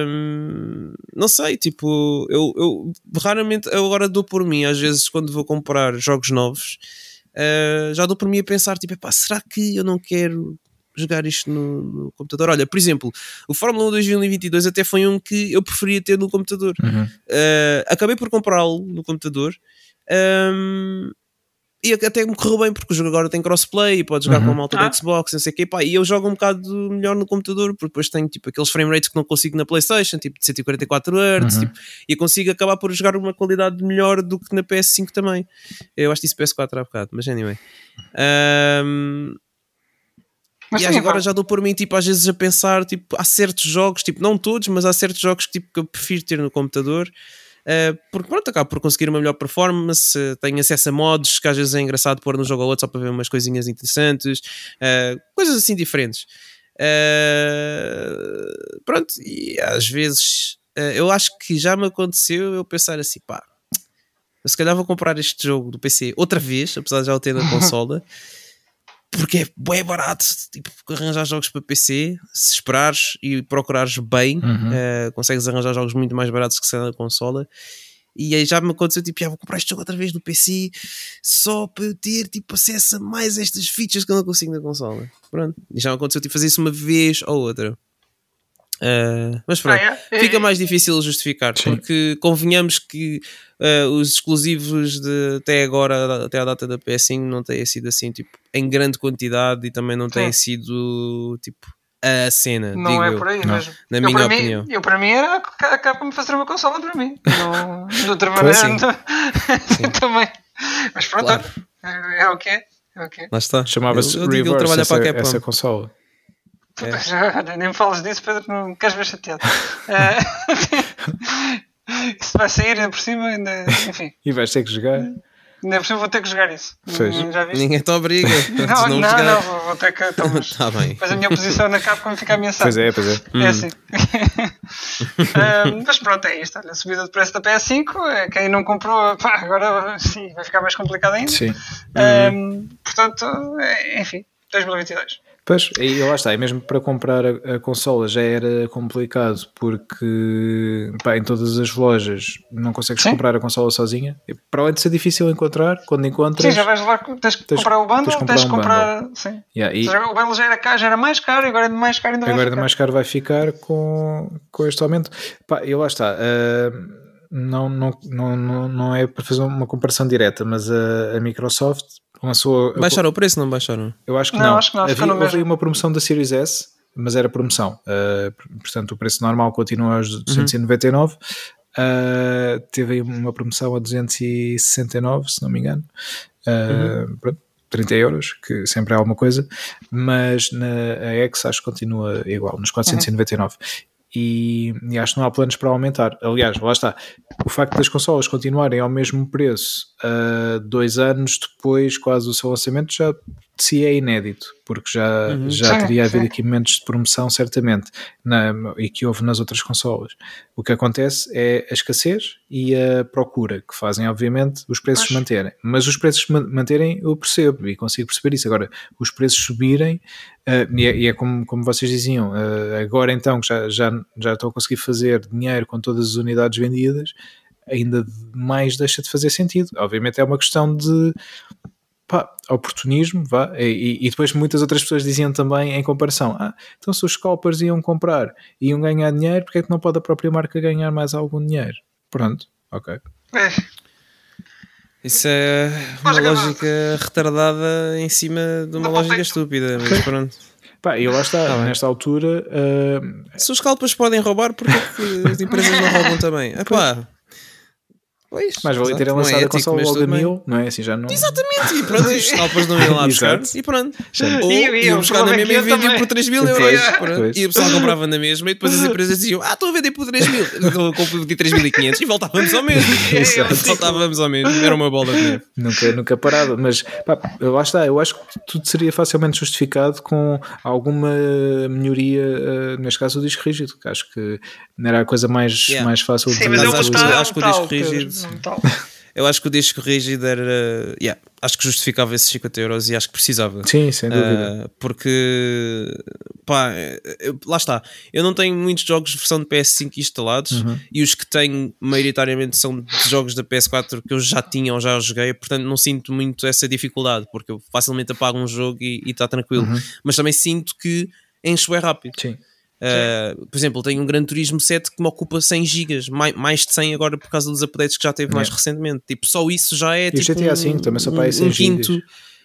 um, não sei, tipo, eu, eu raramente eu agora dou por mim, às vezes quando vou comprar jogos novos. Uh, já dou por mim a pensar, tipo, será que eu não quero jogar isto no, no, computador. Olha, por exemplo, o Fórmula 1 2022 até foi um que eu preferia ter no computador. Uhum. Uh, acabei por comprá-lo no computador. Um, e até me correu bem porque o jogo agora tem crossplay e pode jogar uhum. com a malta ah. do Xbox, não sei o quê, pá, e eu jogo um bocado melhor no computador porque depois tenho tipo aqueles frame rates que não consigo na PlayStation, tipo de 144 Hz, uhum. tipo, e consigo acabar por jogar uma qualidade melhor do que na PS5 também. Eu acho isso PS4 há bocado, mas anyway. Um, mas e agora já dou por mim, tipo, às vezes a pensar, tipo, há certos jogos, tipo, não todos, mas há certos jogos que, tipo, que eu prefiro ter no computador. Uh, porque pronto, acabo por conseguir uma melhor performance, uh, tenho acesso a mods que às vezes é engraçado pôr no jogo ou outro só para ver umas coisinhas interessantes, uh, coisas assim diferentes. pronto, e às vezes eu acho que já me aconteceu eu pensar assim, pá, se calhar vou comprar este jogo do PC outra vez, apesar de já o ter na consola porque é bem barato tipo, arranjar jogos para PC se esperares e procurares bem uhum. uh, consegues arranjar jogos muito mais baratos que se na consola. E aí já me aconteceu tipo, já vou comprar este jogo outra vez no PC só para ter tipo, acesso a mais estas features que eu não consigo na consola. Pronto, e já me aconteceu tipo, fazer isso uma vez ou outra Uh, mas pronto, ah, é? fica mais difícil justificar Sim. porque convenhamos que uh, os exclusivos de, até agora, até a data da PS5, não têm sido assim tipo, em grande quantidade e também não têm sido tipo a cena. Não é eu, por aí não. mesmo. Na eu, minha para opinião. Mim, eu para mim era a Capcom fazer uma consola para mim. Não, de outra maneira assim. também. Mas pronto, claro. é, é o que é. É o que é. Lá está. Chamava-se Reverse essa, essa consola. É. Nem me falas disso, Pedro, não queres ver chateado. uh, isso vai sair ainda por cima, ainda, enfim. E vais ter que jogar. Ainda por cima vou ter que jogar isso. Já viste? Ninguém te obriga. não, não, não, não, vou, vou ter que. Então, mas, tá bem. mas a minha posição na Capcom fica ameaçada. Pois é, pois é. É hum. assim. mas pronto, é isto. Olha, a subida de preço da PS5, é, quem não comprou, pá, agora sim, vai ficar mais complicado ainda. Sim. Um, portanto, é, enfim, 2022. Pois, e lá está, e mesmo para comprar a, a, consola já era complicado porque pá, em todas as lojas não consegues Sim. comprar a consola sozinha. E, para além de ser difícil encontrar, quando encontras. Sim, já vais lá, tens que comprar o bundle, tens que comprar. Um sim. Yeah, e, o bundle já era, caro, já era mais caro e agora é mais caro ainda Agora mais caro vai ficar com, com este aumento. Pá, e lá está. Uh, não, não, não, não é para fazer uma comparação direta, mas a, a Microsoft lançou. Baixaram o preço, não baixaram? Eu acho que não. não. Acho que não havia, houve uma promoção da Series S, mas era promoção. Uh, portanto, o preço normal continua aos 299. Uhum. Uh, teve uma promoção a 269, se não me engano. Uh, uhum. pronto, 30 euros, que sempre é alguma coisa, mas na X acho que continua igual, nos 499. Uhum e, e, acho que não há planos para aumentar. Aliás, lá está. O facto das consolas continuarem ao mesmo preço uh, dois anos depois, quase o seu lançamento, já de si é inédito, porque já, uhum. já teria havido equipamentos de promoção, certamente, na, e que houve nas outras consolas. O que acontece é a escassez e a procura, que fazem, obviamente, os preços Acho. manterem. Mas os preços manterem, eu percebo e consigo perceber isso. Agora, os preços subirem, uh, e, é, e, é, como, como vocês diziam, uh, agora então que já, já, já estão a conseguir fazer dinheiro com todas as unidades vendidas, ainda mais deixa de fazer sentido. Obviamente é uma questão de pá, oportunismo, vá, e, e, depois muitas outras pessoas diziam também em comparação, ah, então se os scalpers iam comprar e iam ganhar dinheiro, porque é que não pode a própria marca ganhar mais algum dinheiro? Pronto, ok. É. Isso é uma lógica retardada em cima de uma lógica estúpida, mas pronto. Pá, e lá está, tá nesta altura. Uh... Se os scalpers podem roubar, porque é que as empresas não roubam também? Epá, Pois, mais valia terem lançado é a console logo a mil, não é? Assim já não. Exatamente, e pronto, os scalpers não iam lá buscar e pronto. Ou iam buscar na mesma e vendiam por 3 mil euros. E o pessoal comprava na mesma e depois as empresas diziam: Ah, estou a vender por 3 mil, estou a comprar 3.500 e voltávamos ao mesmo. voltávamos ao mesmo, era uma bola de neve. Nunca, nunca parado, mas pá, lá está, eu acho que tudo seria facilmente justificado com alguma melhoria, uh, neste caso o disco rígido, que acho que não era a coisa mais, mais fácil Sim, de mas eu acho, acho que o disco rígido eu acho que o disco rígido era. Yeah, acho que justificava esses 50 euros e acho que precisava. Sim, sem dúvida. Uh, porque, pá, lá está. Eu não tenho muitos jogos de versão de PS5 instalados uhum. e os que tenho, maioritariamente, são de jogos da PS4 que eu já tinha ou já joguei, portanto não sinto muito essa dificuldade, porque eu facilmente apago um jogo e está tranquilo. Uhum. Mas também sinto que encho é rápido. Sim. Uh, por exemplo, tenho um Gran Turismo 7 que me ocupa 100 GB, mais, mais de 100 agora por causa dos updates que já teve mais recentemente. Tipo, só isso já é e tipo. GTA V também só para um, um quinto.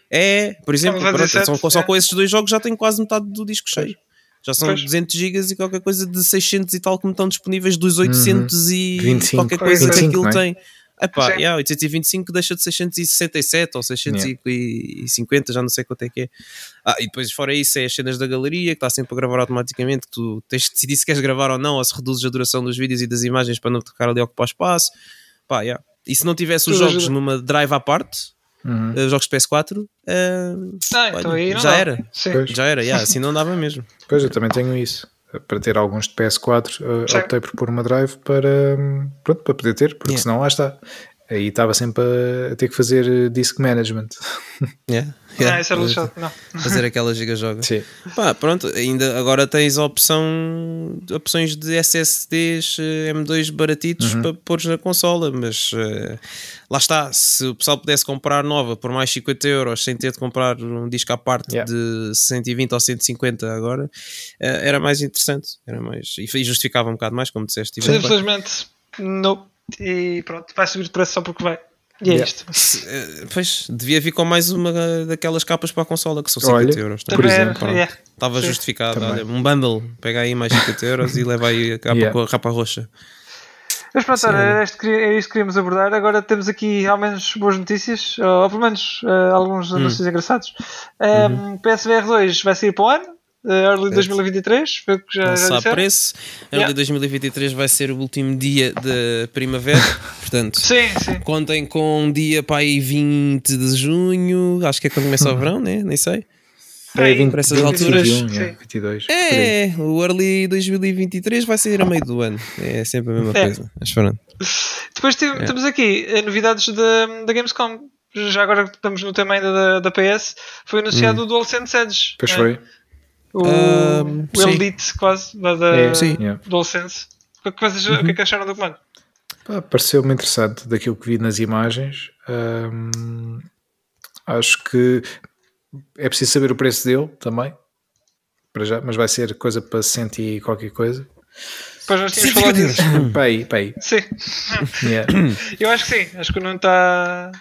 É, por exemplo, pronto, só, só, com esses dois jogos já tenho quase metade do disco cheio. Já são pois. 200 GB e qualquer coisa de 600 e tal que me estão disponíveis dos 800 uhum. e 25. qualquer coisa 25, que aquilo é? tem. Epá, yeah, 825 deixa de 667 ou 650, yeah. já não sei quanto é que é. Ah, e depois, fora isso, é as cenas da galeria que está sempre a gravar automaticamente. Que tu tens de decidir se queres gravar ou não, ou se reduzes a duração dos vídeos e das imagens para não ficar ali a ocupar espaço. Pá, yeah. E se não tivesse os jogos ajuda. numa drive à parte, Uhum. Uh, jogos PS4 uh, ah, então olha, já, era. já era, yeah, assim não dava mesmo. Pois eu também tenho isso para ter alguns de PS4, uh, optei por pôr uma drive para, pronto, para poder ter, porque yeah. senão lá está. Aí estava sempre a, ter que fazer eh, disk management. Yeah. yeah. Ah, isso era lixado, não. Fazer aquela giga-joga. Sim. Pá, pronto, ainda agora tens a opção, opções de SSDs eh, M2 baratitos uhum. para pôr na consola, mas uh, lá está, se o pessoal pudesse comprar nova por mais 50 euros sem ter de comprar um disco à parte yeah. de 120 ou 150 agora, uh, era mais interessante, era mais, e justificava um bocado mais, como disseste. Simplesmente, não e pronto, vai subir de preço só porque vai. E é yeah. isto. Eh, pois, devia vir com mais uma daquelas capas para a consola que são 50 olha, euros. Por exemplo, yeah. estava justificado. Olha, um bundle, pega aí mais 50 euros e leva aí a capa yeah. com a capa roxa. Mas pronto, era, isto, é isto que queríamos abordar. Agora temos aqui ao menos boas notícias, ou, pelo menos uh, alguns hum. anúncios engraçados. Um, uhum. PSVR 2 vai sair para o ano, Early 2023, foi o que já, já preço. Early yeah. 2023 vai ser o último dia da primavera, portanto, sim, sim. contem com um dia para aí 20 de junho, acho que é quando começa o verão, né? nem sei. É, 20, para essas 20, alturas. 21, yeah, 22, é, o Early 2023 vai sair a meio do ano. É sempre a mesma é. coisa. Mas pronto. Depois tem, é. temos aqui eh, novidades da, da Gamescom. Já agora estamos no tema ainda da, da PS. Foi anunciado hum. o DualSense Edge. Pois foi. O, um, o Elite, quase, da, da é, sim. DualSense. O que, vocês, uhum. o que é que acharam do comando? Pareceu-me interessante daquilo que vi nas imagens. Um, acho que é preciso saber o preço dele também. Para já, mas vai ser coisa para 100 e qualquer coisa. Pois nós tínhamos falado disso. para aí. Sim. Yeah. Eu acho que sim. Acho que não está.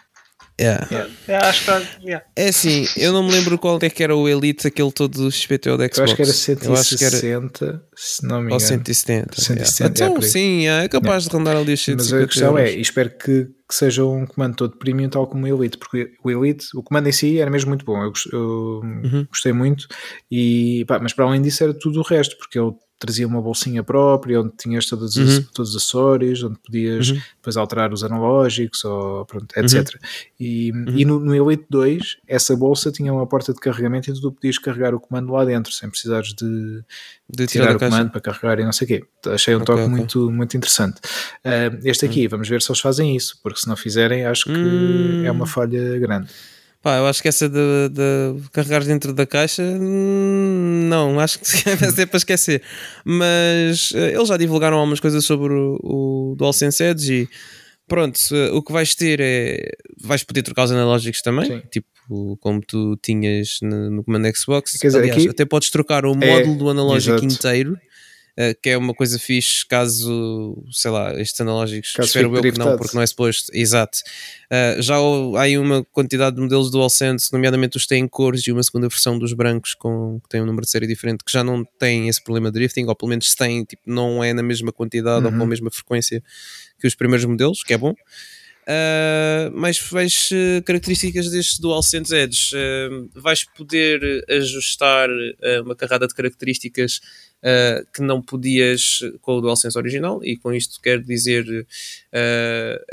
Yeah. Yeah. acho que está. Yeah. É assim, eu não me lembro qual é que era o Elite, aquele todo XPTO da Xbox. Eu acho que era 160, era... se não me engano. Ou 170. 170 yeah. Então, sim, é capaz de rondar ali os 150 Mas a questão é, e espero que, que, seja um comando todo premium, tal como o Elite, porque o Elite, o comando em si era mesmo muito bom. Eu, eu uhum. gostei muito, e, pá, mas para além disso era tudo o resto, porque ele trazia uma bolsinha própria onde tinhas todos, uhum. os, todos os acessórios, onde podias uhum. depois alterar os analógicos, ou, pronto, etc. Uhum. E, e no, no, Elite 2, essa bolsa tinha uma porta de carregamento e tu podias carregar o comando lá dentro, sem precisares de, de tirar, tirar o comando para carregar e não sei o quê. Achei um okay, toque okay. Muito, muito interessante. Uh, este aqui, uhum. vamos ver se eles fazem isso, porque se não fizerem, acho que hum. é uma falha grande. Pá, eu acho que essa de, de carregar dentro da caixa, hum, não, acho que ser para esquecer. Mas eh, eles já divulgaram algumas coisas sobre o, o DualSense Edge e pronto, o que vais ter é. Vais poder trocar os analógicos também, Sim. tipo como tu tinhas no, no comando Xbox. Quer dizer, Aliás, até podes trocar o é módulo é, do analógico exato. inteiro eh, que é uma coisa fixe caso, sei lá, estes analógicos, caso espero eu que não, porque não é suposto, exato. Uh, já há aí uma quantidade de modelos DualSense, nomeadamente os que têm cores e uma segunda versão dos brancos com, que tem um número de série diferente, que já não têm esse problema de drifting, ou pelo menos se têm, tipo, não é na mesma quantidade uhum. ou com a uhum. mesma frequência que os primeiros modelos, que é bom. Uh, mas vais uh, características deste DualSense Edge uh, vais poder ajustar uma carrada de características que não podias com o DualSense original e com isto quero dizer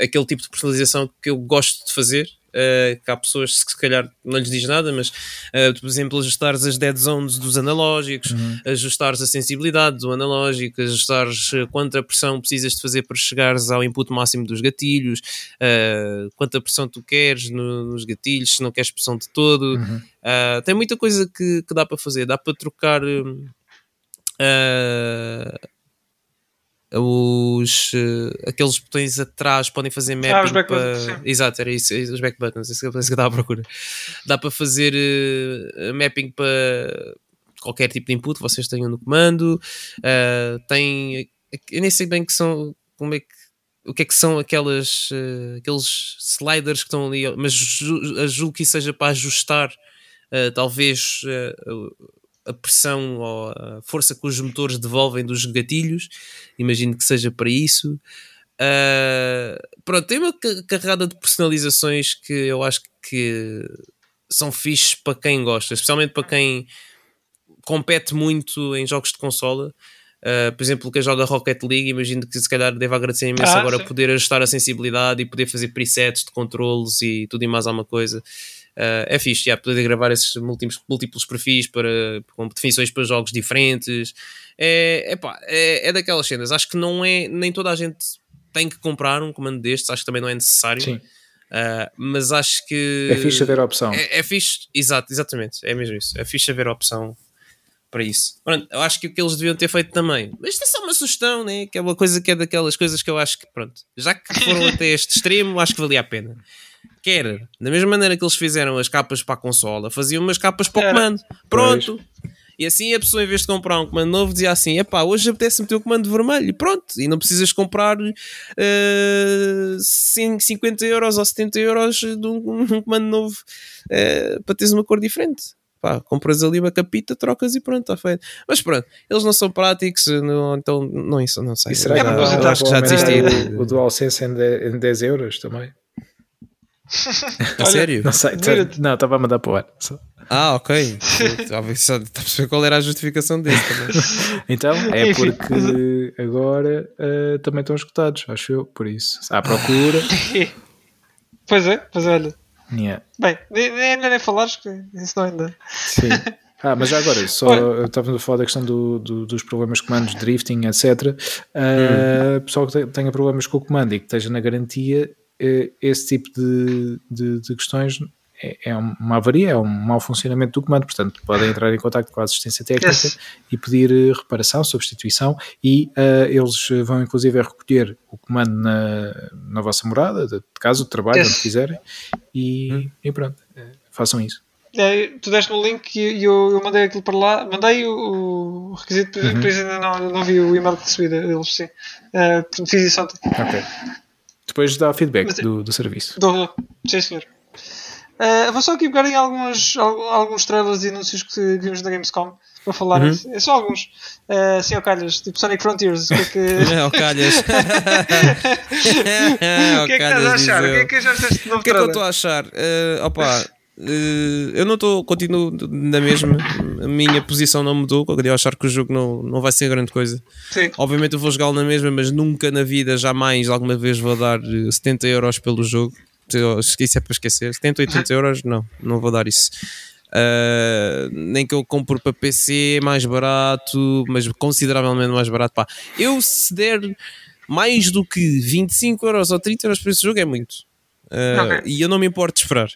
aquele tipo de personalização que eu gosto de fazer Uh, que há pessoas que se calhar não lhes diz nada, mas uh, por exemplo, ajustares as dead zones dos analógicos, uhum. ajustares a sensibilidade do analógico, ajustares uh, quanta pressão precisas de fazer para chegares ao input máximo dos gatilhos, uh, quanta pressão tu queres no, nos gatilhos, se não queres pressão de todo. Uhum. tem muita coisa que, que, dá para fazer, dá para trocar. Uh, os uh, aqueles botões atrás podem fazer mapping ah, os back para... buttons, exato, era isso, os back buttons, isso que eu estava à procura. Dá para fazer uh, mapping para qualquer tipo de input que vocês tenham no comando uh, tem, eu nem sei bem que são como é que o que é que são aquelas aqueles sliders que estão ali, mas julgo que isso seja para ajustar talvez a pressão ou a força que os motores devolvem dos gatilhos, imagino que seja para isso. Uh, pronto, tem uma carrada de personalizações que eu acho que são fixes para quem gosta, especialmente para quem compete muito em jogos de consola. Uh, por exemplo, quem joga Rocket League, imagino que se calhar deve agradecer imenso ah, agora sim. poder ajustar a sensibilidade e poder fazer presets de controles e tudo e mais alguma coisa. Uh, é fixe, já poder gravar esses múltiplos, múltiplos perfis para, com definições para jogos diferentes. É, epá, é, é daquelas cenas. Acho que não é, nem toda a gente tem que comprar um comando destes, acho que também não é necessário. Sim. Uh, mas acho que é fixe haver a opção. É, é fixe, exato, exatamente, é mesmo isso. É fixe haver a opção para isso. Pronto, eu acho que o que eles deviam ter feito também, mas isto é só uma sugestão, né? que é uma coisa que é daquelas coisas que eu acho que, pronto, já que foram até este extremo, acho que valia a pena quer, da mesma maneira que eles fizeram as capas para a consola, faziam umas capas para o comando. Pronto. Pois. E assim a pessoa, em vez de comprar um comando novo, dizia assim: epá, hoje apetece meter o comando vermelho. E pronto. E não precisas comprar uh, eh, 50 euros ou 70 euros de um, um comando novo uh, para teres uma cor diferente. Pá, compras ali uma capita, trocas e pronto, está feito. Mas pronto, eles não são práticos, não, então não, isso, não sei. E será que, é, acho que já desistiram. O, o DualSense em 10 euros também? A sério? Não sei, não, estava a mandar para o ar. Ah, ok. Estava a perceber qual era a justificação dele também. então, é porque agora uh, também estão escutados, acho eu, por isso. À procura. pois é, pois é, olha. Yeah. Bem, ainda nem falares que isso não ainda. Sim. Ah, mas já agora, só estava a falar da questão do, do, dos problemas de comandos, drifting, etc. Uh, hum. Pessoal que tenha problemas com o comando e que esteja na garantia, eh, esse tipo de, de, de questões é, é, uma avaria, é um mau funcionamento do comando, portanto podem entrar em contato com a assistência técnica yes. e pedir eh, reparação, substituição e uh, eles vão inclusive recolher o comando na, na vossa morada, de, casa, de trabalho, yes. onde quiserem e, hum. e pronto, façam isso. É, tu deste o link e eu, eu, mandei aquilo para lá, mandei o, o requisito, uhum. por isso ainda não, não vi o e-mail de recebida deles, sim. Uh, fiz isso ontem. Ok. Depois dá feedback Mas, do, do serviço. Do, sim, senhor. Uh, vou só aqui pegar em alguns, alguns trailers e anúncios que vimos da Gamescom para falar. Uhum. É só alguns. Uh, assim, ao calhas, tipo Sonic Frontiers. O que é que. É, ao calhas. o que é que estás a achar? O que é que achaste deste novo O que é que eu estou a achar? Uh, opa. Uh, eu não estou, continuo na mesma. A minha posição não mudou. Eu achar que o jogo não, não vai ser grande coisa. Sim. Obviamente eu vou jogá-lo na mesma, mas nunca na vida, jamais, alguma vez vou dar 70 euros pelo jogo. Isso é para esquecer. 70, 80 euros, não, não vou dar isso. Uh, nem que eu compro para PC mais barato, mas consideravelmente mais barato. Pá. Eu se der mais do que 25 euros ou 30 euros para esse jogo é muito. Uh, okay. E eu não me importo de esperar.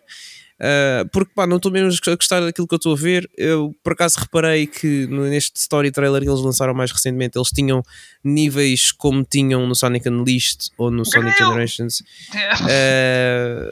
Uh, porque pá, não estou mesmo a gostar daquilo que eu estou a ver. Eu por acaso reparei que neste story trailer que eles lançaram mais recentemente, eles tinham níveis como tinham no Sonic Unleashed ou no Sonic Generations. Uh,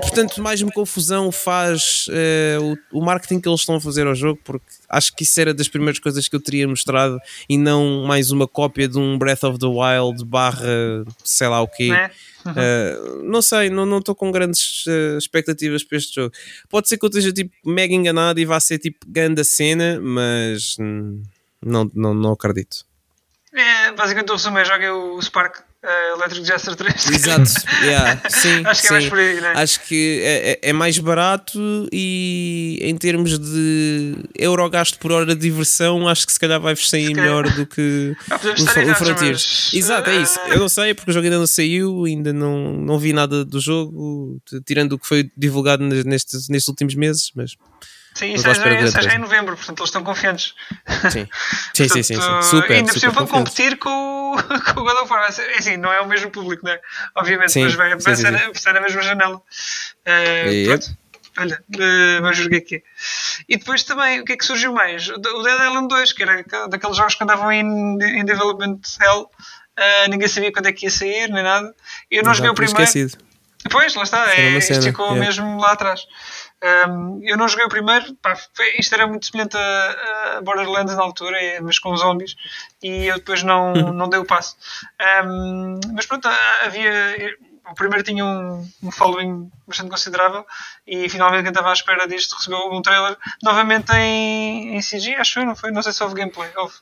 portanto, mais uma confusão faz uh, o, o, marketing que eles estão a fazer ao jogo, porque acho que isso era das primeiras coisas que eu teria mostrado e não mais uma cópia de um Breath of the Wild barra sei lá o quê. É Uh, não sei, não estou com grandes uh, expectativas para este jogo. Pode ser que eu esteja tipo, mega enganado e vá ser tipo grande a cena, mas hum, não, não, não acredito. É, basicamente o resumo é joguei o Spark Uh, Electric Jester 3. Exato, yeah, sim, acho que sim. é mais por aí, né? Acho que é, é, é, mais barato e em termos de euro gasto por hora de diversão, acho que se calhar vai-vos sair Se melhor do que Ah, o, o Frontiers. mas- Exato, é isso. Eu não sei porque o jogo ainda não saiu, ainda não, não vi nada do jogo, tirando o que foi divulgado nes- nestes, nestes últimos meses, mas Sim, isso é, de já- outra já é em novembro, portanto eles estão confiantes. sim. Sim, sim, sim, sim. Portanto, Super, ainda por cima vão competir com, o- com o God of War. É assim, não é o mesmo público, né? Obviamente, Sim, mas vai, vai sim, sim, ser, sim. vai ser na mesma janela. Eh, Yep. pronto. Olha, uh, vamos ver o que é que é. E depois também, o que é que surgiu mais? O Dead Island 2, que era daqueles jogos que andavam em, em development hell, eh, ninguém sabia quando é que ia sair, nem nada. Eu não joguei o Exato, primeiro. Esquecido. Pois, lá está, é, isto ficou yeah. mesmo lá atrás. Um, eu não joguei o primeiro, pá, foi- isto era muito semelhante a, a Borderlands na altura, mas com zombies, e eu depois não, Uhum. não dei o passo. Um, mas pronto, havia. O primeiro tinha um, um following bastante considerável e finalmente quem estava à espera disto recebeu um trailer novamente em, em CG, acho eu, não foi? Não sei se houve gameplay. Houve.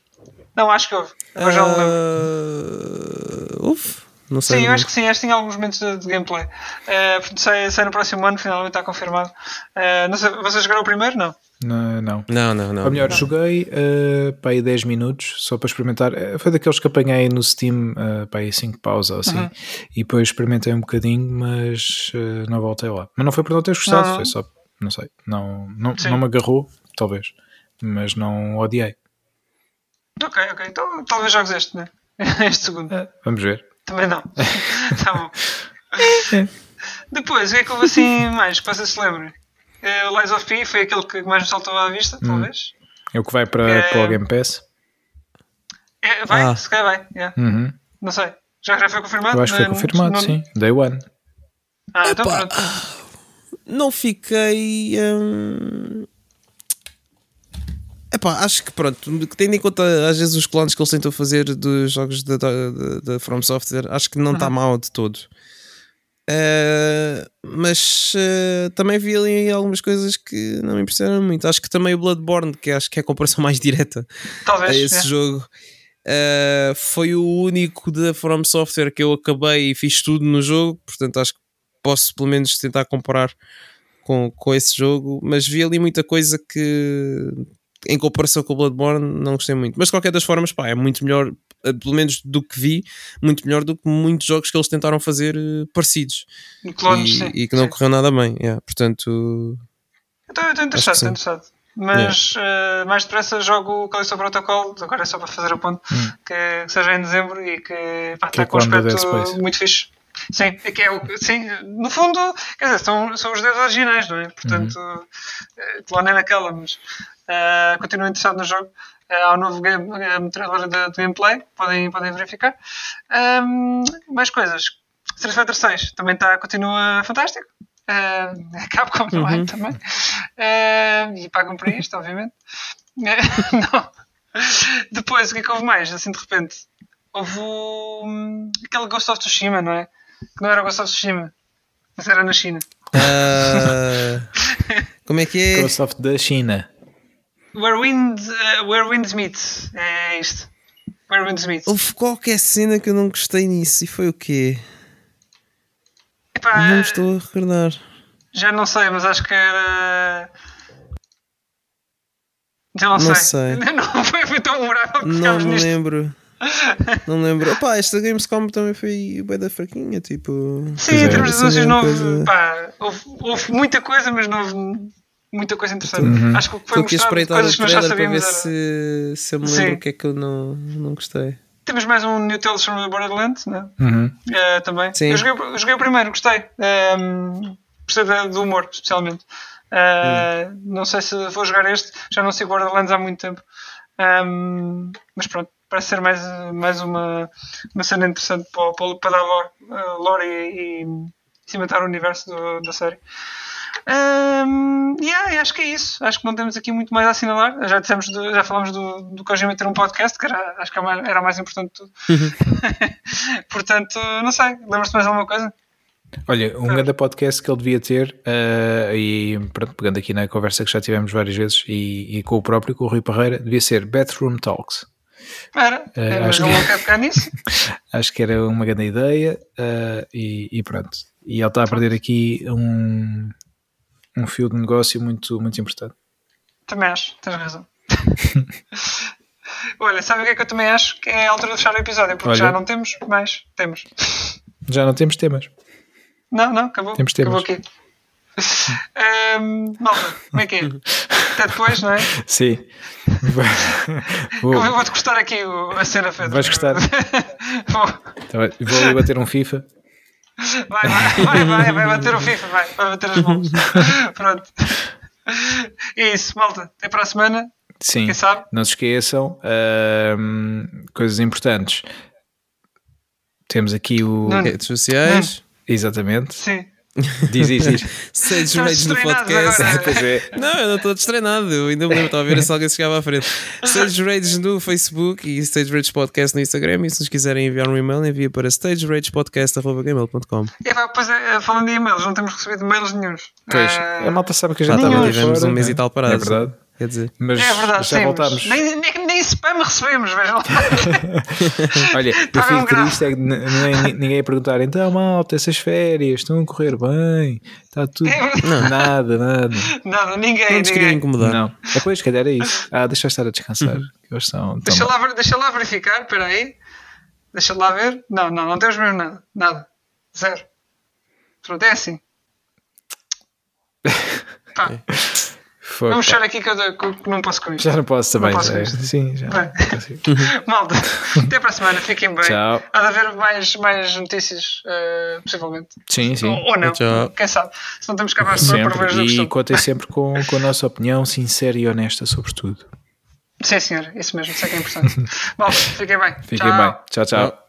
Não, acho que houve. Agora já não lembro. Uh, uf, não sei. Sim, eu não acho que sim, acho que tinha alguns momentos de, de gameplay. Uh, sai, sai no próximo ano, finalmente está confirmado. Uh, não sei, vocês jogaram o primeiro? Não. Não, não. Não, não, não. Ou melhor, joguei uh, para aí 10 minutos só para experimentar. Eh, Foi daqueles que apanhei no Steam uh, para aí 5 pausa ou assim. Uhum. E depois experimentei um bocadinho, mas uh, não voltei lá. Mas não foi por não teres gostado, Não. foi só, não sei, não, não, Sim. não me agarrou, talvez, mas não odiei. Ok, ok. Então talvez jogues este, né? Este segundo. Eh, Vamos ver. Também não. tá bom. Depois, o que é que houve assim mais que vocês se lembrem? Uh, o Lies of P foi aquele que mais me saltou à vista, talvez. É o que vai para, É. para o Game Pass. É, vai, Ah. se calhar vai. yeah. Uhum. Não sei. Já, já foi confirmado? Eu acho que foi confirmado, não- sim. Day One. Ah, então Opa. pronto. não fiquei. hum, Epá, acho que pronto, tendo em conta às vezes os clones que eles tentam fazer dos jogos da, From Software, acho que não está mal de todo. Eh, mas eh, também vi ali algumas coisas que não me impressionaram muito. Acho que também o Bloodborne, que acho que é a comparação mais direta Talvez. a esse é. jogo. Uh, foi o único da From Software que eu acabei e fiz tudo no jogo, portanto acho que posso pelo menos tentar comparar com, com esse jogo, mas vi ali muita coisa que em comparação com o Bloodborne não gostei muito, mas de qualquer das formas pá, é muito melhor, uh, pelo menos do que vi, muito melhor do que muitos jogos que eles tentaram fazer uh, parecidos Clones, e, sim. e que não sim. correu nada bem, yeah, portanto Então, eu estou interessado, estou interessado. Mas eh, mais depressa jogo o Calixto Protocol, agora é só para fazer a ponto, que, que seja em dezembro e que pá, Que é está com um o aspecto muito fixe. Sim, é que é o, sim, no fundo, quer dizer, são, são os dedos originais, não é? Portanto, eh, lá nem naquela, mas eh, continuo interessado no jogo. Eh, há um novo game, um trailer de, de gameplay, podem, podem verificar. Ahm, mais coisas. Street Fighter 6 também está, continua fantástico. Uh, a Capcom também, também. Uh, e pagam por isto, obviamente. Uh, não. Depois, o que é que houve mais? Assim, de repente, houve o, hum, aquele Ghost of Tsushima, não é? Que não era Ghost of Tsushima, mas era na China. uh, como é que é? Ghost of da China. Where Wind, uh, Where Winds Meet, é isto. Where Winds Meet. Houve qualquer cena que eu não gostei nisso e foi o quê? Epá, Não me estou a recordar. Já não sei, mas acho que era. Já não, Não sei. sei. Não foi, foi tão memorável que Não me nisto. lembro. Não lembro. Opá, esta Gamescom também foi bem da fraquinha, tipo. Sim, em termos de assim, anúncios não houve, coisa- pá, houve, houve muita coisa, mas não houve muita coisa interessante. Uhum. Acho que o que foi Estou aqui mostrado, coisas que nós já trailer para ver sabíamos era... se, se eu me lembro o que é que eu não, não gostei. Temos mais um New Tales from the Borderlands, né? Uhum. Eh, também. Sim. Eu joguei, eu joguei o primeiro, gostei. Um, gostei do humor, especialmente. Eh, Não sei se vou jogar este, já não sei Borderlands há muito tempo. Um, mas pronto, parece ser mais, mais uma, uma cena interessante para, para, para dar lore, eh, lore e, e cimentar o universo do- da série. Um, yeah, e acho que é isso. Acho que não temos aqui muito mais a assinalar. Já dissemos, do- já falámos do, do Kojima ter um podcast, que era, acho que era mais- era o mais importante de tudo. Portanto, não sei. Lembras-te de mais alguma coisa? Olha, um grande podcast que ele devia ter, eh, e pronto, pegando aqui na conversa que já tivemos várias vezes, e, e com o próprio, com o Rui Parreira, devia ser Bathroom Talks. Era, era acho, que, nisso. acho que era uma grande ideia uh, e, e, pronto. E ele está a perder aqui um, um fio de negócio muito, muito importante. Também acho, tens razão. Olha, sabe o que é que eu também acho? Que é a altura de fechar o episódio, porque Olha. já não temos mais. Temos. Já não temos temas. Não, não, acabou. Temos temas. Acabou aqui. Um, malta, como é que é? Até depois, não é? Sim. Vou, eu vou-te gostar aqui a cena feita. Vais gostar? vou. Então, vou ali bater um FIFA. Vai, vai, vai, vai, vai bater o FIFA, vai, vai bater as mãos. Pronto. É isso, malta. Até para a semana. Sim. Quem sabe? Não se esqueçam. Uh, coisas importantes. Temos aqui o. Redes sociais. Exatamente. Sim. Diz, diz, diz. Stage Rage no podcast. É. Não, eu não estou destreinado. Eu ainda me lembro, estava a ver se alguém chegava à frente. Stage Rage no Facebook e Stage Rage Podcast no Instagram. E se nos quiserem enviar um e-mail, envia para stageragepodcast.gmail.com. E pois, é, falando de e-mails, não temos recebido e-mails nenhums. Pois, uh, a malta sabe que a gente estava tivemos um mês e tal parado. É verdade. Quer dizer, mas é verdade, já sim, voltámos. Nem, nem spam recebemos, vejam lá. Olha, eu fico triste é que ninguém, ninguém a perguntar, então malta, essas férias estão a correr bem, está tudo. É não, nada, nada. Nada, ninguém. Não nos queria incomodar. Não, depois, se calhar é isso. Ah, deixa eu estar a descansar. Eles são, deixa, lá, deixa lá verificar, espera aí. Deixa lá ver. Não, não, não temos mesmo nada. Nada. Zero. Pronto, é assim. Pá. Foi, Vamos fechar aqui que eu, que não posso com isto. Já não posso também. Não posso já, sim, já. Malta, até para a semana. Fiquem bem. Tchau. Há de haver mais, mais notícias, uh, possivelmente. Sim, sim. Ou, ou não. Tchau. Quem sabe? Se não temos que acabar para ver E contem sempre com, com a nossa opinião sincera e honesta sobre tudo. Sim, senhor. Isso mesmo. Isso é que é importante. Bom, fiquem bem. Fiquem bem. Tchau, tchau.